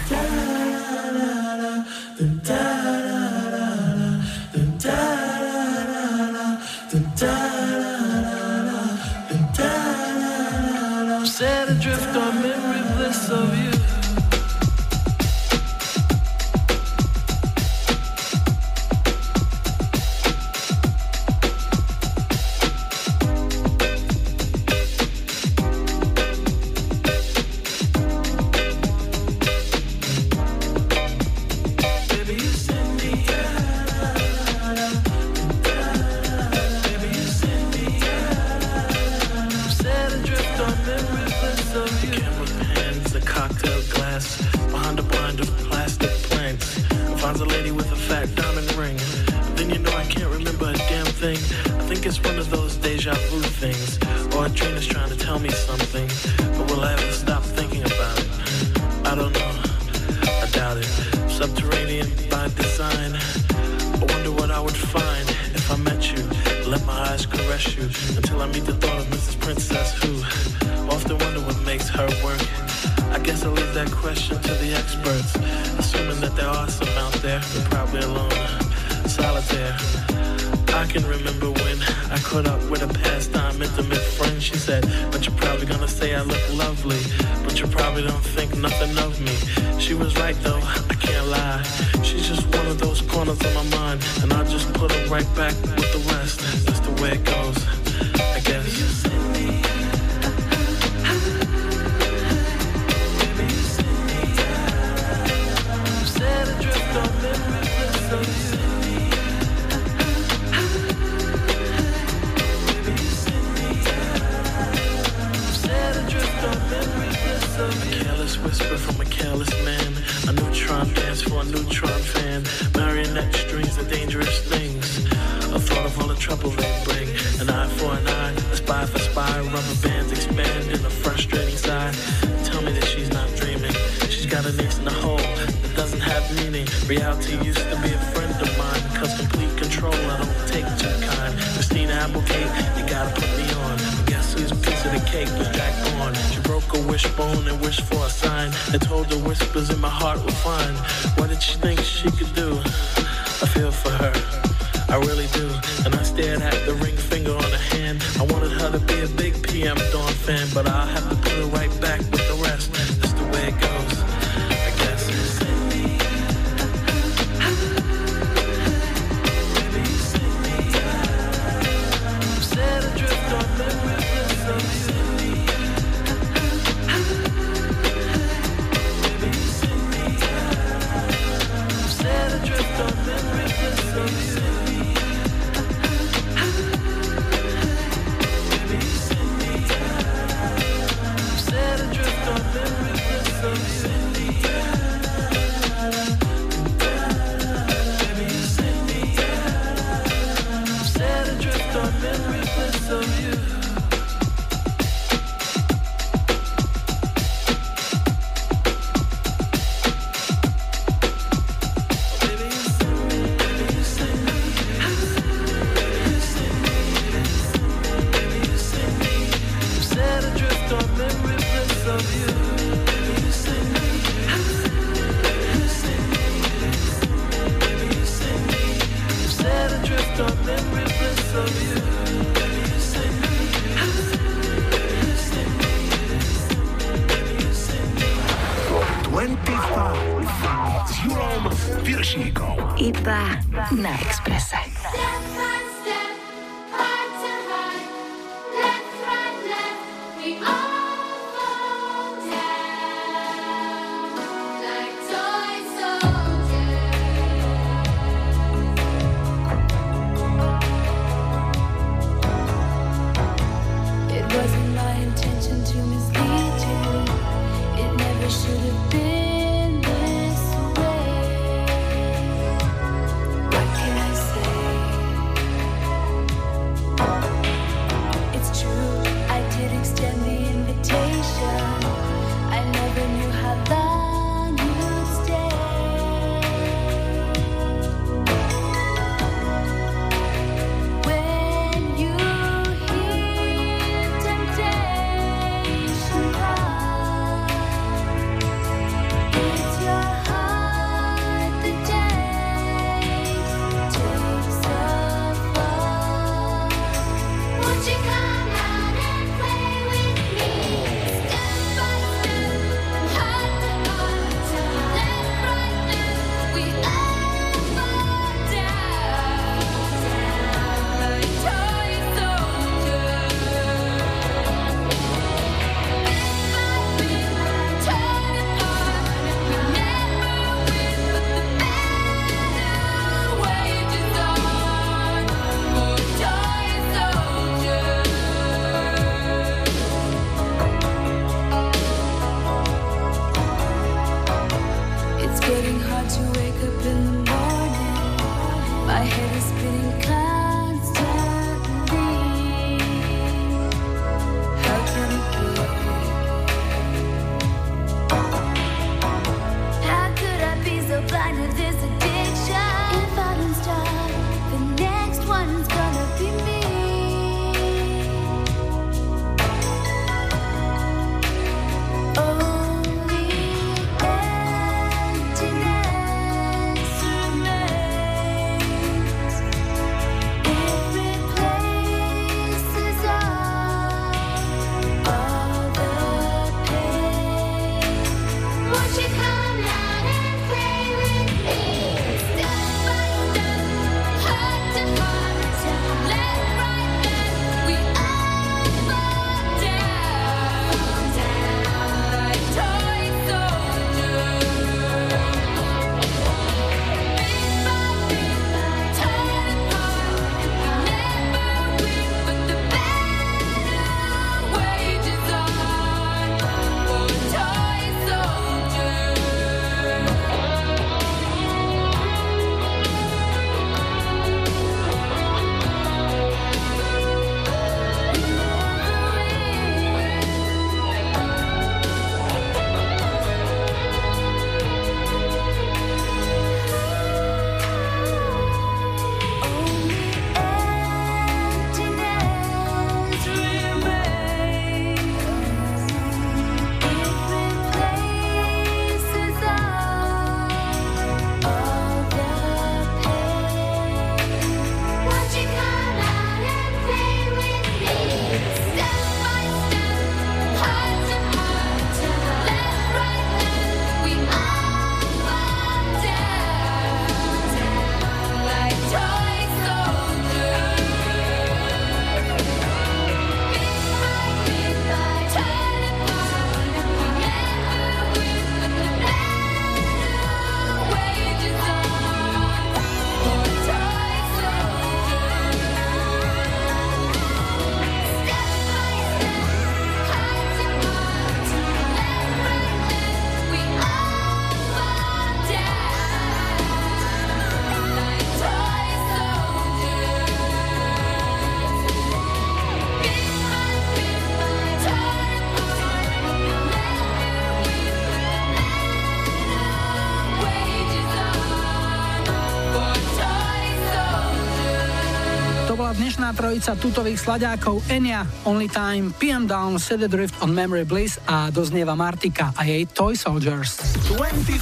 Dnešná trojica tutových slaďákov Enya, Only Time, PM Down, Set Drift on Memory Bliss a doznieva Martika a jej Toy Soldiers. 25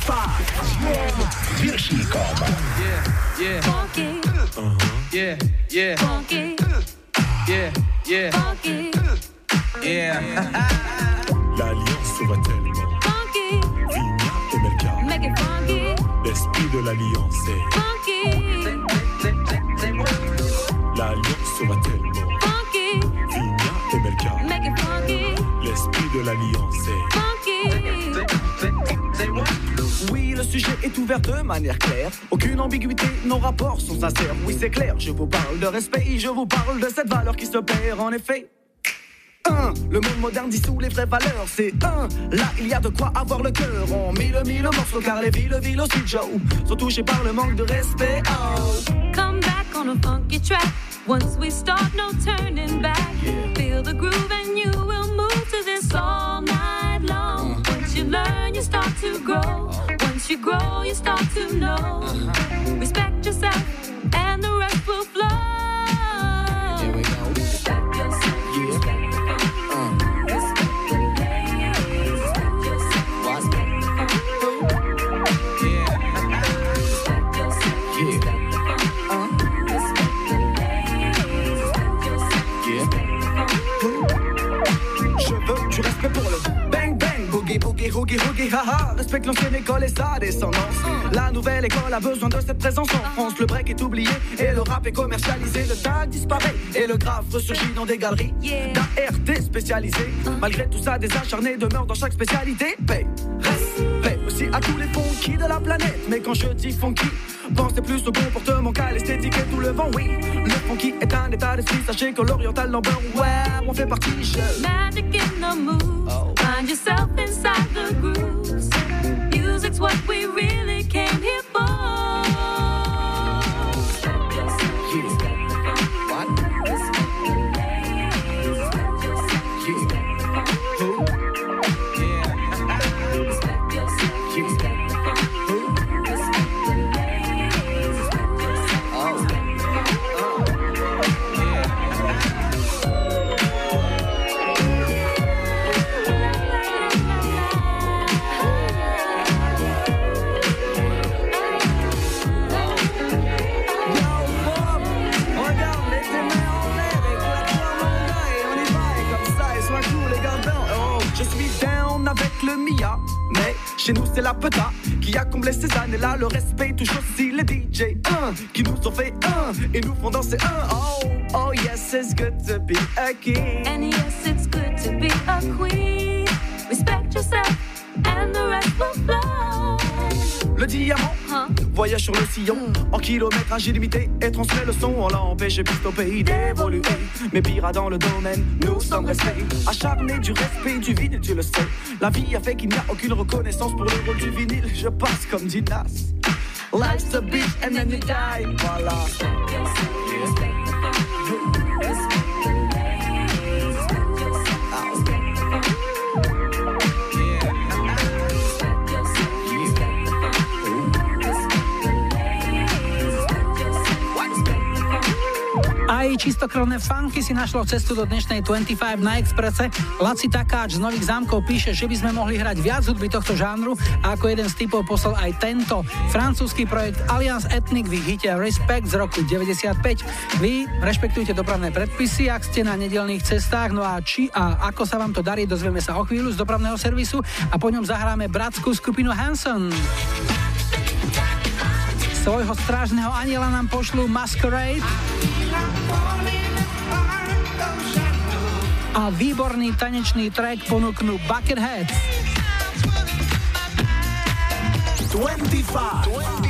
Viršíkom. Yeah. Yeah, yeah. Yeah, yeah. Yeah. L'alliance manière claire. Aucune ambiguïté, nos rapports sont sincères. Oui, c'est clair, je vous parle de respect, je vous parle de cette valeur qui se perd en effet. Un, le monde moderne dissout les vraies valeurs. C'est un, là il y a de quoi avoir le cœur. On mille mille morceaux car les villes, villes aussi Joe sont touchés par le manque de respect. Oh. Come back on a funky track. Once we start, no turning back. Feel the groove and you will move to this all night long. Once you learn, you start to grow. You grow, you start to know. Uh-huh. Respect yourself, and the rest will flow. Hoogie, haha. Respecte l'ancienne école et sa descendance. La nouvelle école a besoin de cette présence en France. Le break est oublié et le rap est commercialisé. Le tag disparaît et le graphe ressurgit dans des galeries d'ART spécialisées. Malgré tout ça, des acharnés demeurent dans chaque spécialité. Paix, respect aussi à tous les funky de la planète. Mais quand je dis funky, pensez plus au comportement qu'à l'esthétique et tout le vent, oui. Le funky est un état d'esprit, sachez que l'oriental number, ouais, on fait partie. Je... Magic in the moves. Find yourself inside the grooves. Music's what we really came here c'est la peta qui a comblé ces années-là. Le respect touche aussi les DJ 1 qui nous ont fait un et nous font danser un. Oh, oh yes, it's good to be a king. And yes, it's good to be a queen. Respect yourself, and the rest will flow. Le diamant voyage sur le sillon en kilométrage illimité et transmet le son. On l'a empêché au pays d'évoluer. Mais pire dans le domaine, nous sommes restés acharnés du respect du vinyle, tu le sais. La vie a fait qu'il n'y a aucune reconnaissance pour le rôle du vinyle. Je passe comme dit Nas. Life's a bitch and then you die. Voilà. Aj čistokrvné funky si našlo cestu do dnešnej 25 na Expresse. Laci Takáč z Nových zámkov píše, že by sme mohli hrať viac hudby tohto žánru a ako jeden z typov poslal aj tento francúzsky projekt Alliance Ethnic v hite Respect z roku 95. Vy rešpektujte dopravné predpisy, ak ste na nedelných cestách, no a či a ako sa vám to darí, dozvieme sa o chvíľu z dopravného servisu a po ňom zahráme bratskú skupinu Hanson. Svojho strážneho aniela nám pošlú Masquerade a výborný tanečný track ponúknú Bucketheads. 25. 25.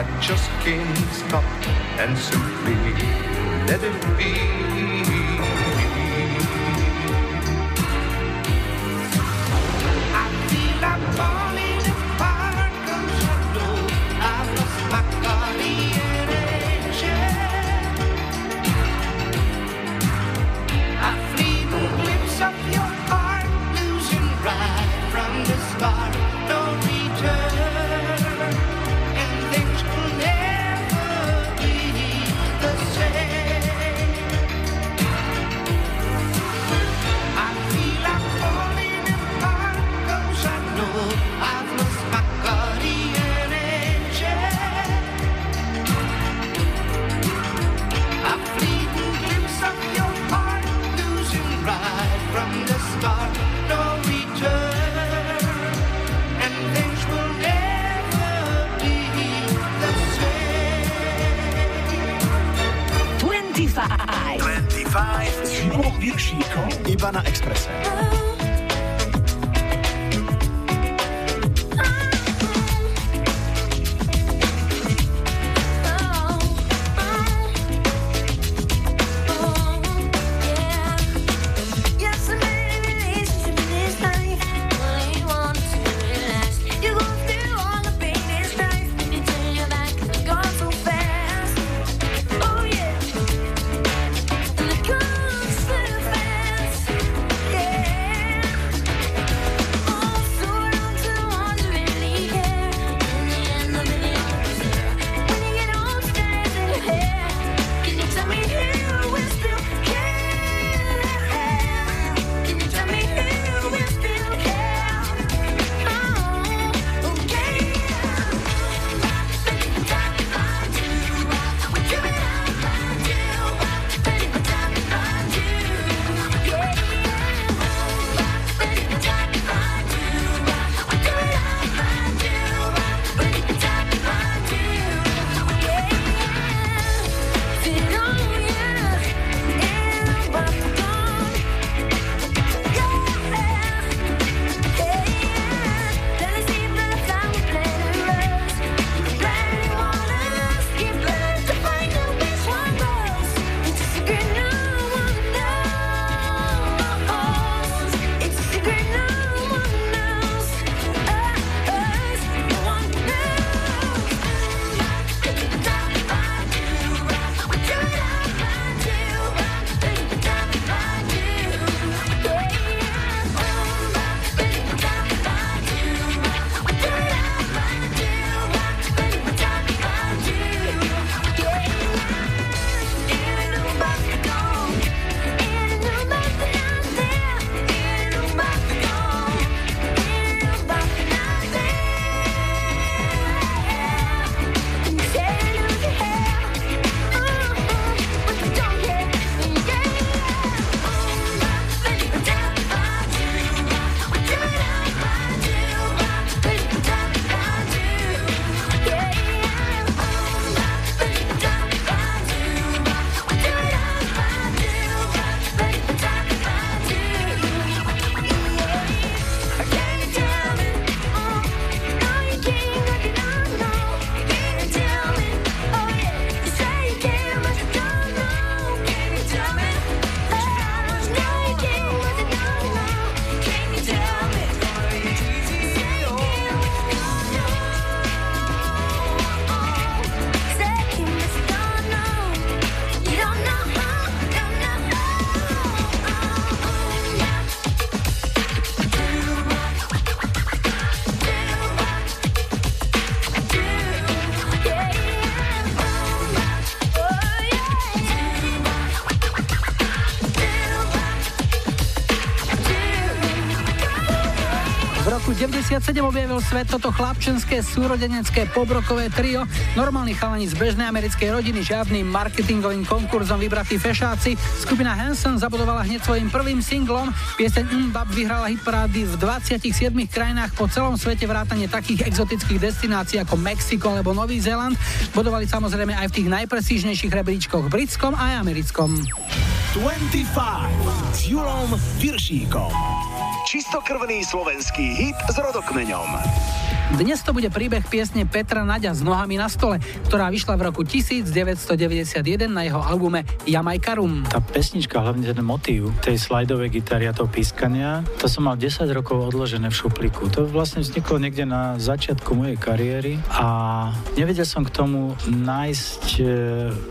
I just can't stop and simply let it be. 87 objavil svet toto chlapčenské súrodenecké pobrokové trio. Normálni chalani z bežnej americkej rodiny, žiadnym marketingovým konkurzom vybratí fešáci. Skupina Hanson zabudovala hneď svojim prvým singlom. Pieseň Mbap vyhrala hitparády v 27 krajinách po celom svete vrátane takých exotických destinácií ako Mexiko alebo Nový Zéland. Bodovali samozrejme aj v tých najprestížnejších rebríčkoch britskom aj americkom. 25 s Julom Viršíkom. Čistokrvný slovenský hit s rodokmeňom. Dnes to bude príbeh piesne Petra Naďa s nohami na stole, ktorá vyšla v roku 1991 na jeho albume Jamajkarum. Tá pesnička, hlavne ten motív tej slajdovej gitary a toho pískania, to som mal 10 rokov odložené v šuplíku. To vlastne vzniklo niekde na začiatku mojej kariéry a nevedel som k tomu nájsť, e,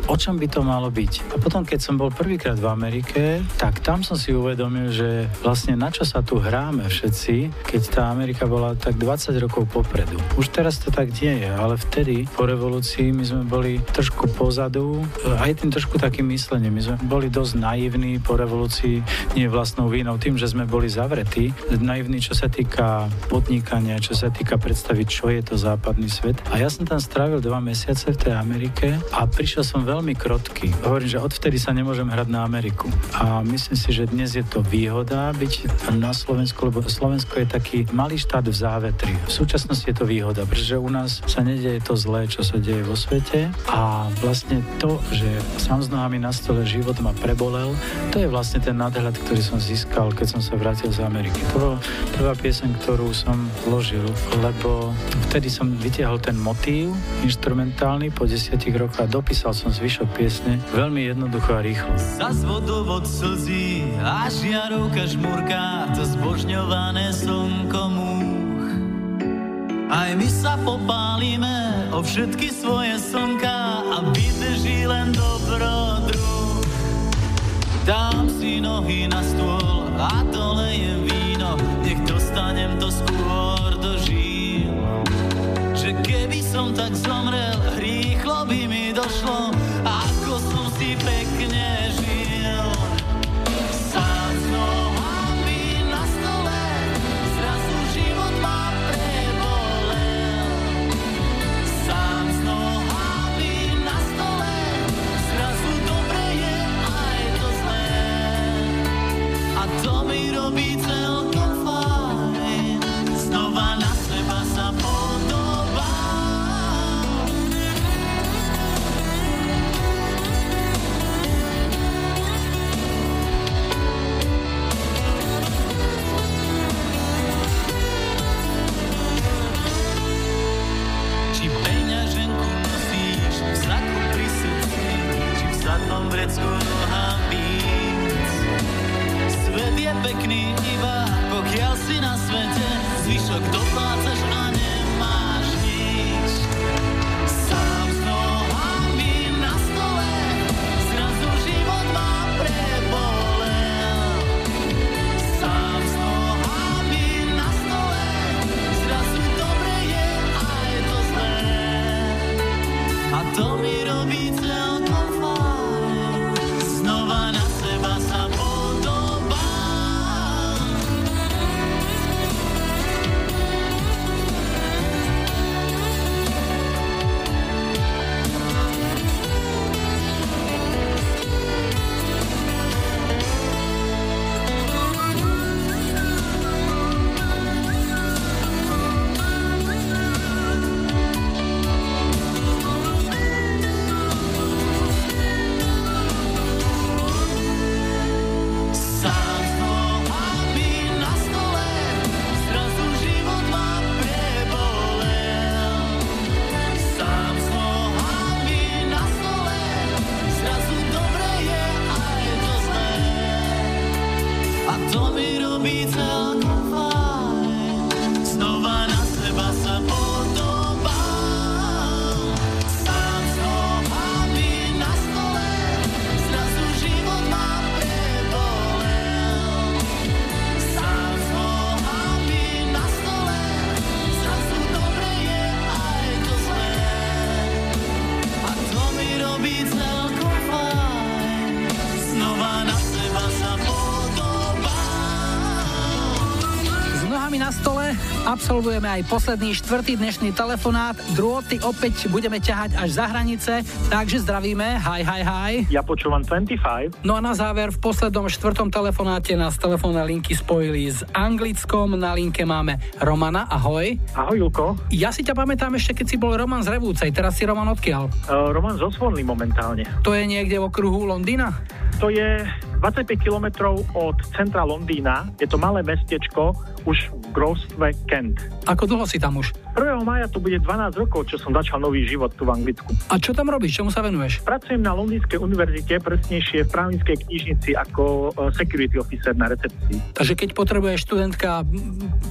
o čom by to malo byť. A potom, keď som bol prvýkrát v Amerike, tak tam som si uvedomil, že vlastne na čo sa tu hráme všetci, keď tá Amerika bola tak 20 rokov popredu. Už teraz to tak nie je, ale vtedy po revolúcii my sme boli trošku pozadu, e, aj tým trošku takým myslením. My sme boli dosť naivní po revolúcii, nie vlastnou vínou, tým, že sme boli zavretí. Naivní, čo sa týka podnikania, čo sa týka predstaviť, čo je to západný svet. A ja som tam strávil dva mesiace v tej Amerike a prišiel som veľmi krotký. Hovorím, že odvtedy sa nemôžem hrať na Ameriku. A myslím si, že dnes je to výhoda byť na Slovensku, lebo Slovensko je taký malý štát v závetri. V súčasnosti je to výhoda, pretože u nás sa nedieje to zlé, čo sa deje vo svete a vlastne to, že sám s nohami na stole život ma prebolel, to je vlastne ten nadhľad, ktorý som získal, keď som sa vrátil z Ameriky. To bola prvá pieseň, ktorú som zložil, lebo vtedy som vytiahol ten motív instrumentálny po desiatich rokoch a dopísal som zvyšok piesne veľmi jednoducho a rýchlo. Za vodovod slzí a žiarovka žmurká, to zbožňované slnko múch. Aj my sa popálime o všetky svoje slnka a vydrží len dobrodruh. Dám si nohy na stôl a dolejem víno, nech dostanem to skôr do žíl. Že keby som tak zomrel, rýchlo nohami na stole Absolvujeme aj posledný štvrtý dnešný telefonát. Drôty opäť budeme ťahať až za hranice, takže zdravíme. Hi, hi, hi. Ja počúvam 25. No a na záver v poslednom štvrtom telefonáte nás telefónne linky spojili s Anglickom. Na linke máme Romana. Ahoj. Ahoj, Julko. Ja si ťa pamätám ešte, keď si bol Roman z Revúcej. Teraz si Roman odkiaľ? Uh, Roman zo Svorny momentálne. To je niekde v okruhu Londýna? To je 25 kilometrov od centra Londýna. Je to malé mestečko, už v grovstve Kent. Ako dlho si tam už? 1. maja tu bude 12 rokov, čo som začal nový život tu v Anglicku. A čo tam robíš? Čomu sa venuješ? Pracujem na Londýnskej univerzite, presnejšie v právnickej knižnici ako e, security officer na recepcii. Takže keď potrebuje študentka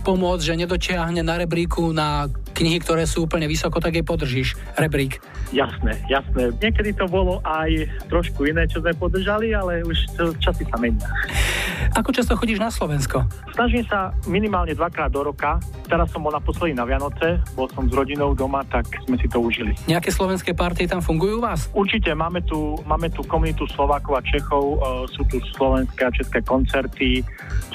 pomôcť, že nedočiahne na rebríku na knihy, ktoré sú úplne vysoko, tak jej podržíš rebrík. Jasné, jasné. Niekedy to bolo aj trošku iné, čo sme podržali, ale už časy sa menia. Ako často chodíš na Slovensko? Snažím sa minimálne dvakrát do roka. Teraz som bol naposledy na Vianoce, bol som s rodinou doma, tak sme si to užili. Nejaké slovenské partie tam fungujú u vás? Určite, máme tu, máme tu komunitu Slovákov a Čechov, e, sú tu slovenské a české koncerty,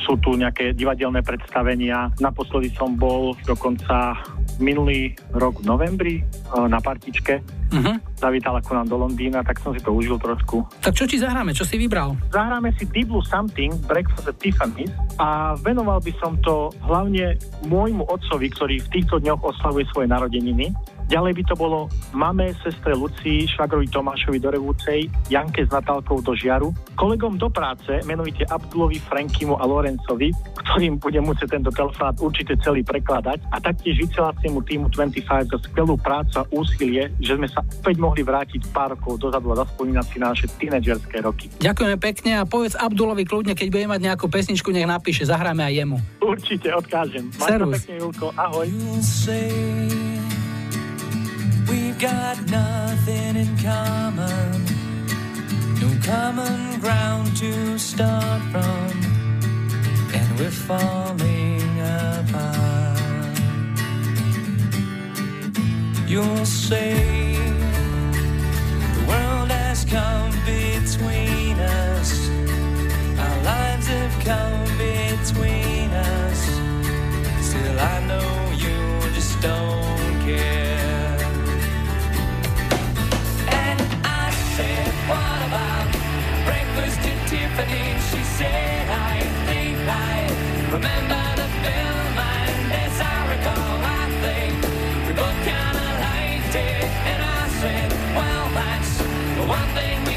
sú tu nejaké divadelné predstavenia. Naposledy som bol dokonca minulý rok v novembri e, na partičke. Uh-huh. Zavítal ako nám do Londýna, tak som si to užil trošku. Tak čo ti zahráme? Čo si vybral? Zahráme si Deep Blue Something, Breakfast at Tiffany's a venoval by som to hlavne môjmu otcovi, ktorý v týchto dňoch oslavuje svoje narodeniny. Ďalej by to bolo mame, sestre Lucii, švagrovi Tomášovi do Revúcej, Janke s Natálkou do Žiaru, kolegom do práce, menovite Abdulovi, Frankimu a Lorencovi, ktorým budem musieť tento telefonát určite celý prekladať a taktiež vysielaciemu týmu 25 za skvelú prácu a úsilie, že sme sa opäť mohli vrátiť pár rokov dozadu a zaspomínať si na naše tínedžerské roky. Ďakujeme pekne a povedz Abdulovi kľudne, keď bude mať nejakú pesničku, nech napíše, zahráme aj jemu. Určite odkážem. Maj Servus. pekne, Julko. Ahoj. We've got nothing in common, no common ground to start from, and we're falling apart. You'll say the world has come between us, our lives have come between us. Still, I know you just don't care. At She said, I think I remember the film, and as I recall, I think we both kind of liked it. And I said, Well, that's the one thing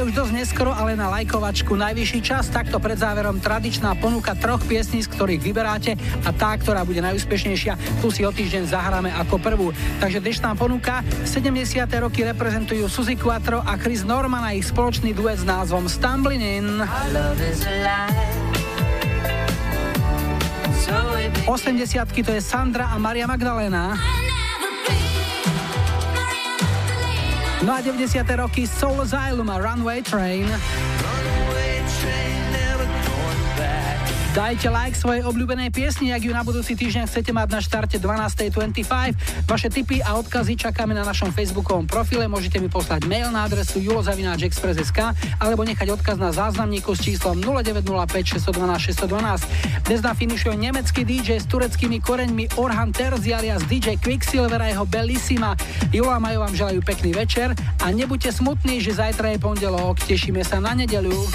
je už dosť neskoro, ale na lajkovačku najvyšší čas. Takto pred záverom tradičná ponuka troch piesní, z ktorých vyberáte a tá, ktorá bude najúspešnejšia, tu si o týždeň zahráme ako prvú. Takže dnešná ponuka 70. roky reprezentujú Suzy Quattro a Chris Norman a ich spoločný duet s názvom Stumbling In. 80 to je Sandra a Maria Magdalena. No a 90. roky Soul Asylum a Runway Train. Dajte like svojej obľúbenej piesni, ak ju na budúci týždeň chcete mať na štarte 12.25. Vaše tipy a odkazy čakáme na našom facebookovom profile. Môžete mi poslať mail na adresu julozavináčexpress.sk alebo nechať odkaz na záznamníku s číslom 0905 612 612. Dnes na finišuje nemecký DJ s tureckými koreňmi Orhan Terzi alias DJ Quicksilver a jeho Bellissima. Julo a Majo vám želajú pekný večer a nebuďte smutní, že zajtra je pondelok. Tešíme sa na nedeľu.